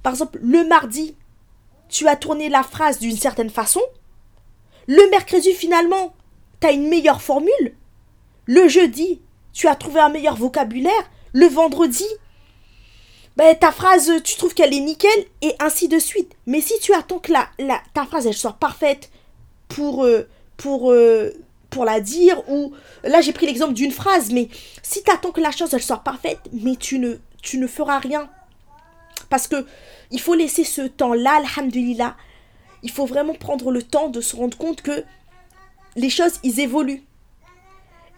Par exemple, le mardi, tu as tourné la phrase d'une certaine façon. Le mercredi, finalement, tu as une meilleure formule. Le jeudi, tu as trouvé un meilleur vocabulaire. Le vendredi, ben, ta phrase, tu trouves qu'elle est nickel, et ainsi de suite. Mais si tu attends que la, ta phrase, elle soit parfaite pour, euh, pour, euh, pour la dire, ou là j'ai pris l'exemple d'une phrase, mais si tu attends que la chose, elle soit parfaite, mais tu ne, tu ne feras rien. Parce que il faut laisser ce temps-là, alhamdulillah. Il faut vraiment prendre le temps de se rendre compte que les choses, ils évoluent.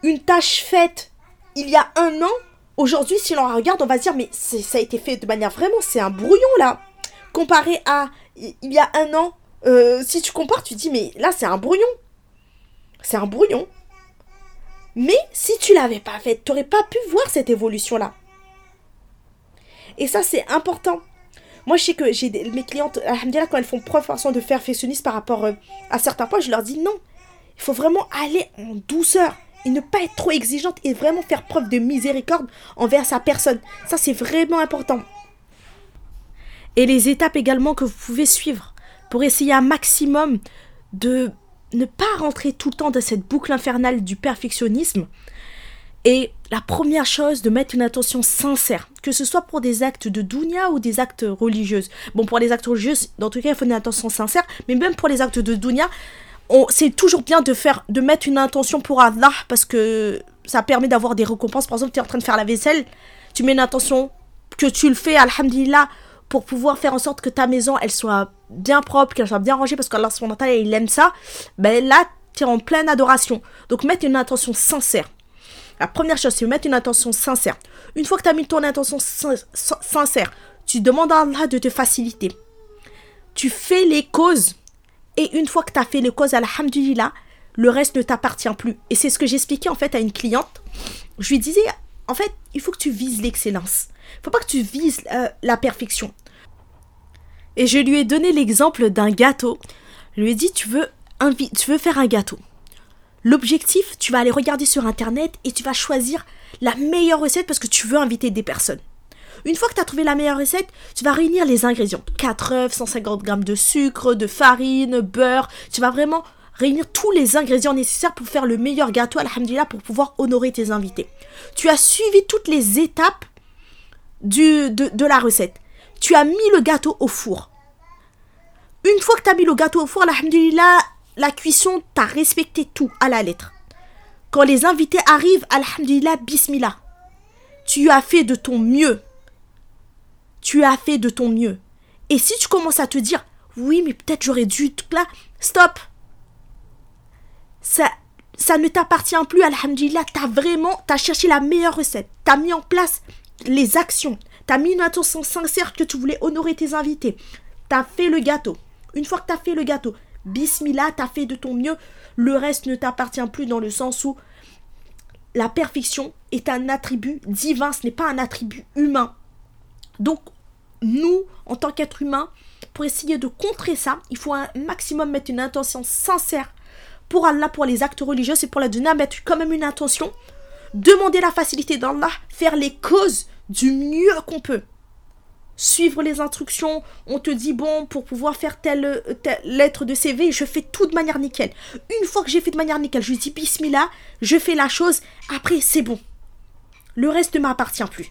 Une tâche faite il y a un an, aujourd'hui, si l'on regarde, on va se dire, mais ça a été fait de manière vraiment, c'est un brouillon là. Comparé à il y a un an, euh, si tu compares, tu dis, mais là, c'est un brouillon. C'est un brouillon. Mais si tu l'avais pas fait, tu n'aurais pas pu voir cette évolution-là. Et ça, c'est important. Moi, je sais que j'ai mes clientes, quand elles font preuve de perfectionnisme par rapport euh, à certains points, je leur dis non. Il faut vraiment aller en douceur et ne pas être trop exigeante et vraiment faire preuve de miséricorde envers sa personne. Ça, c'est vraiment important. Et les étapes également que vous pouvez suivre pour essayer un maximum de ne pas rentrer tout le temps dans cette boucle infernale du perfectionnisme. Et la première chose, de mettre une attention sincère, que ce soit pour des actes de dounia ou des actes religieux. Bon, pour les actes religieux, dans tout cas, il faut une attention sincère, mais même pour les actes de dounia, c'est toujours bien de faire de mettre une intention pour Allah parce que ça permet d'avoir des récompenses. Par exemple, tu es en train de faire la vaisselle, tu mets une intention que tu le fais, alhamdulillah, pour pouvoir faire en sorte que ta maison, elle soit bien propre, qu'elle soit bien rangée, parce qu'Allah, il aime ça. Ben là, tu es en pleine adoration. Donc, mettre une intention sincère. La première chose, c'est mettre une intention sincère. Une fois que tu as mis ton intention sincère, tu demandes à Allah de te faciliter. Tu fais les causes et une fois que tu as fait les causes, alhamdulillah, le reste ne t'appartient plus. Et c'est ce que j'expliquais en fait à une cliente. Je lui disais, en fait, il faut que tu vises l'excellence. Faut pas que tu vises euh, la perfection. Et je lui ai donné l'exemple d'un gâteau. Je lui ai dit, tu veux, tu veux faire un gâteau. L'objectif, tu vas aller regarder sur Internet et tu vas choisir la meilleure recette parce que tu veux inviter des personnes. Une fois que tu as trouvé la meilleure recette, tu vas réunir les ingrédients. 4 œufs, 150 g de sucre, de farine, beurre. Tu vas vraiment réunir tous les ingrédients nécessaires pour faire le meilleur gâteau, alhamdulillah, pour pouvoir honorer tes invités. Tu as suivi toutes les étapes du, de, de la recette. Tu as mis le gâteau au four. Une fois que tu as mis le gâteau au four, alhamdulillah, la cuisson, tu as respecté tout à la lettre. Quand les invités arrivent, alhamdulillah, bismillah. Tu as fait de ton mieux. Tu as fait de ton mieux. Et si tu commences à te dire, oui, mais peut-être j'aurais dû, là, stop. Ça, ça ne t'appartient plus, alhamdulillah. T'as vraiment, t'as cherché la meilleure recette. T'as mis en place les actions. T'as mis une intention sincère que tu voulais honorer tes invités. T'as fait le gâteau. Une fois que t'as fait le gâteau, bismillah, t'as fait de ton mieux. Le reste ne t'appartient plus dans le sens où la perfection est un attribut divin, ce n'est pas un attribut humain. Donc, nous, en tant qu'être humain, pour essayer de contrer ça, il faut un maximum mettre une intention sincère pour Allah, pour les actes religieux, c'est pour la dunya, mettre quand même une intention, demander la facilité d'Allah, faire les causes du mieux qu'on peut. Suivre les instructions, on te dit bon, pour pouvoir faire telle, lettre de CV, je fais tout de manière nickel. Une fois que j'ai fait de manière nickel, je dis bismillah, je fais la chose, après c'est bon. Le reste ne m'appartient plus.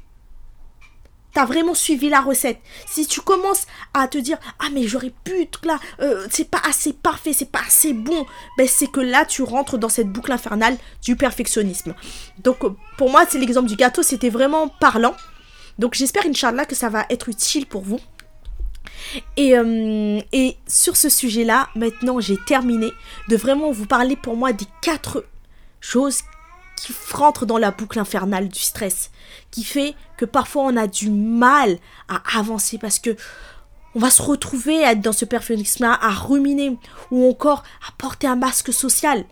T'as vraiment suivi la recette. Si tu commences à te dire ah mais j'aurais pu là, euh, c'est pas assez parfait, c'est pas assez bon, ben c'est que là tu rentres dans cette boucle infernale du perfectionnisme. Donc euh, pour moi c'est l'exemple du gâteau, c'était vraiment parlant. Donc j'espère Inch'Allah que ça va être utile pour vous. Et, euh, et sur ce sujet-là, maintenant j'ai terminé de vraiment vous parler pour moi des quatre choses qui rentre dans la boucle infernale du stress, qui fait que parfois on a du mal à avancer parce que on va se retrouver à être dans ce perfectionnisme-là, à ruminer ou encore à porter un masque social.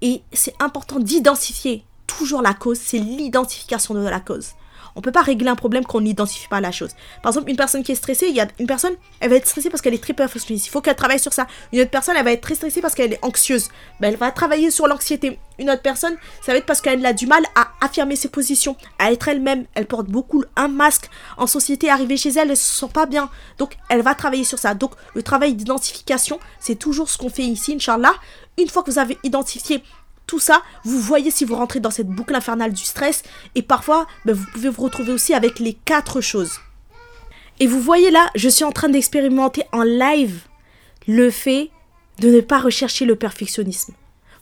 Et c'est important d'identifier toujours la cause, c'est l'identification de la cause. On peut pas régler un problème qu'on n'identifie pas la chose. Par exemple, une personne qui est stressée, il y a une personne, elle va être stressée parce qu'elle est très perfectionniste. Il faut qu'elle travaille sur ça. Une autre personne, elle va être très stressée parce qu'elle est anxieuse. Ben, elle va travailler sur l'anxiété. Une autre personne, ça va être parce qu'elle a du mal à affirmer ses positions, à être elle-même. Elle porte beaucoup un masque en société. Arriver chez elle, elle se sent pas bien. Donc, elle va travailler sur ça. Donc, le travail d'identification, c'est toujours ce qu'on fait ici, Inch'Allah. Une fois que vous avez identifié tout ça, vous voyez si vous rentrez dans cette boucle infernale du stress. Et parfois, ben, vous pouvez vous retrouver aussi avec les quatre choses. Et vous voyez là, je suis en train d'expérimenter en live le fait de ne pas rechercher le perfectionnisme.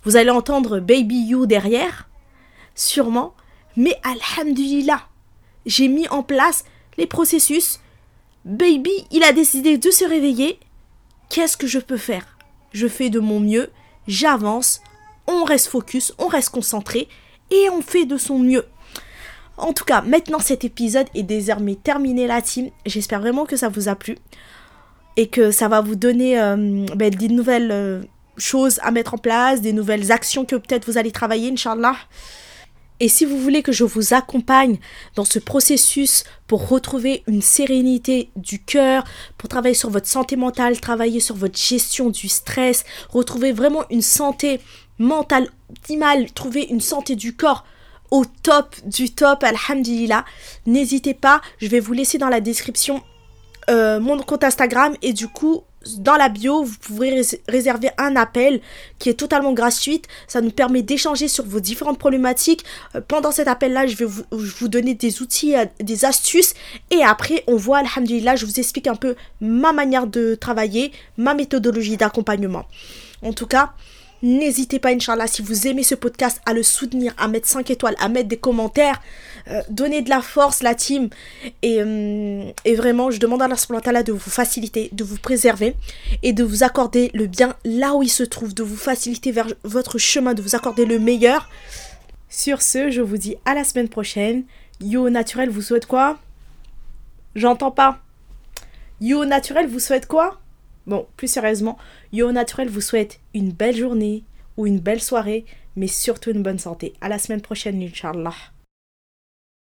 Vous allez entendre Baby You derrière, sûrement, mais alhamdulillah, j'ai mis en place les processus. Baby, il a décidé de se réveiller. Qu'est-ce que je peux faire? Je fais de mon mieux, j'avance, on reste focus, on reste concentré et on fait de son mieux. En tout cas, maintenant cet épisode est désormais terminé la team. J'espère vraiment que ça vous a plu et que ça va vous donner euh, ben, des nouvelles euh, choses à mettre en place, des nouvelles actions que peut-être vous allez travailler, Inch'Allah. Et si vous voulez que je vous accompagne dans ce processus pour retrouver une sérénité du cœur, pour travailler sur votre santé mentale, travailler sur votre gestion du stress, retrouver vraiment une santé mental optimal, trouver une santé du corps au top du top, alhamdulillah, n'hésitez pas, je vais vous laisser dans la description euh, mon compte Instagram et du coup dans la bio, vous pourrez réserver un appel qui est totalement gratuit. Ça nous permet d'échanger sur vos différentes problématiques. Euh, pendant cet appel-là, je vais vous, vous, donner des outils, euh, des astuces. Et après, on voit, alhamdulillah, je vous explique un peu ma manière de travailler, ma méthodologie d'accompagnement. En tout cas, N'hésitez pas, Inch'Allah, si vous aimez ce podcast, à le soutenir, à mettre 5 étoiles, à mettre des commentaires, euh, donner de la force, la team. Et, euh, vraiment, je demande à Allah de vous faciliter, de vous préserver et de vous accorder le bien là où il se trouve, de vous faciliter vers votre chemin, de vous accorder le meilleur. Sur ce, je vous dis à la semaine prochaine. Yo Naturel vous souhaite quoi? J'entends pas. Yo Naturel vous souhaite quoi? Bon, plus sérieusement, Yo Naturel vous souhaite une belle journée ou une belle soirée, mais surtout une bonne santé. À la semaine prochaine, Inch'Allah.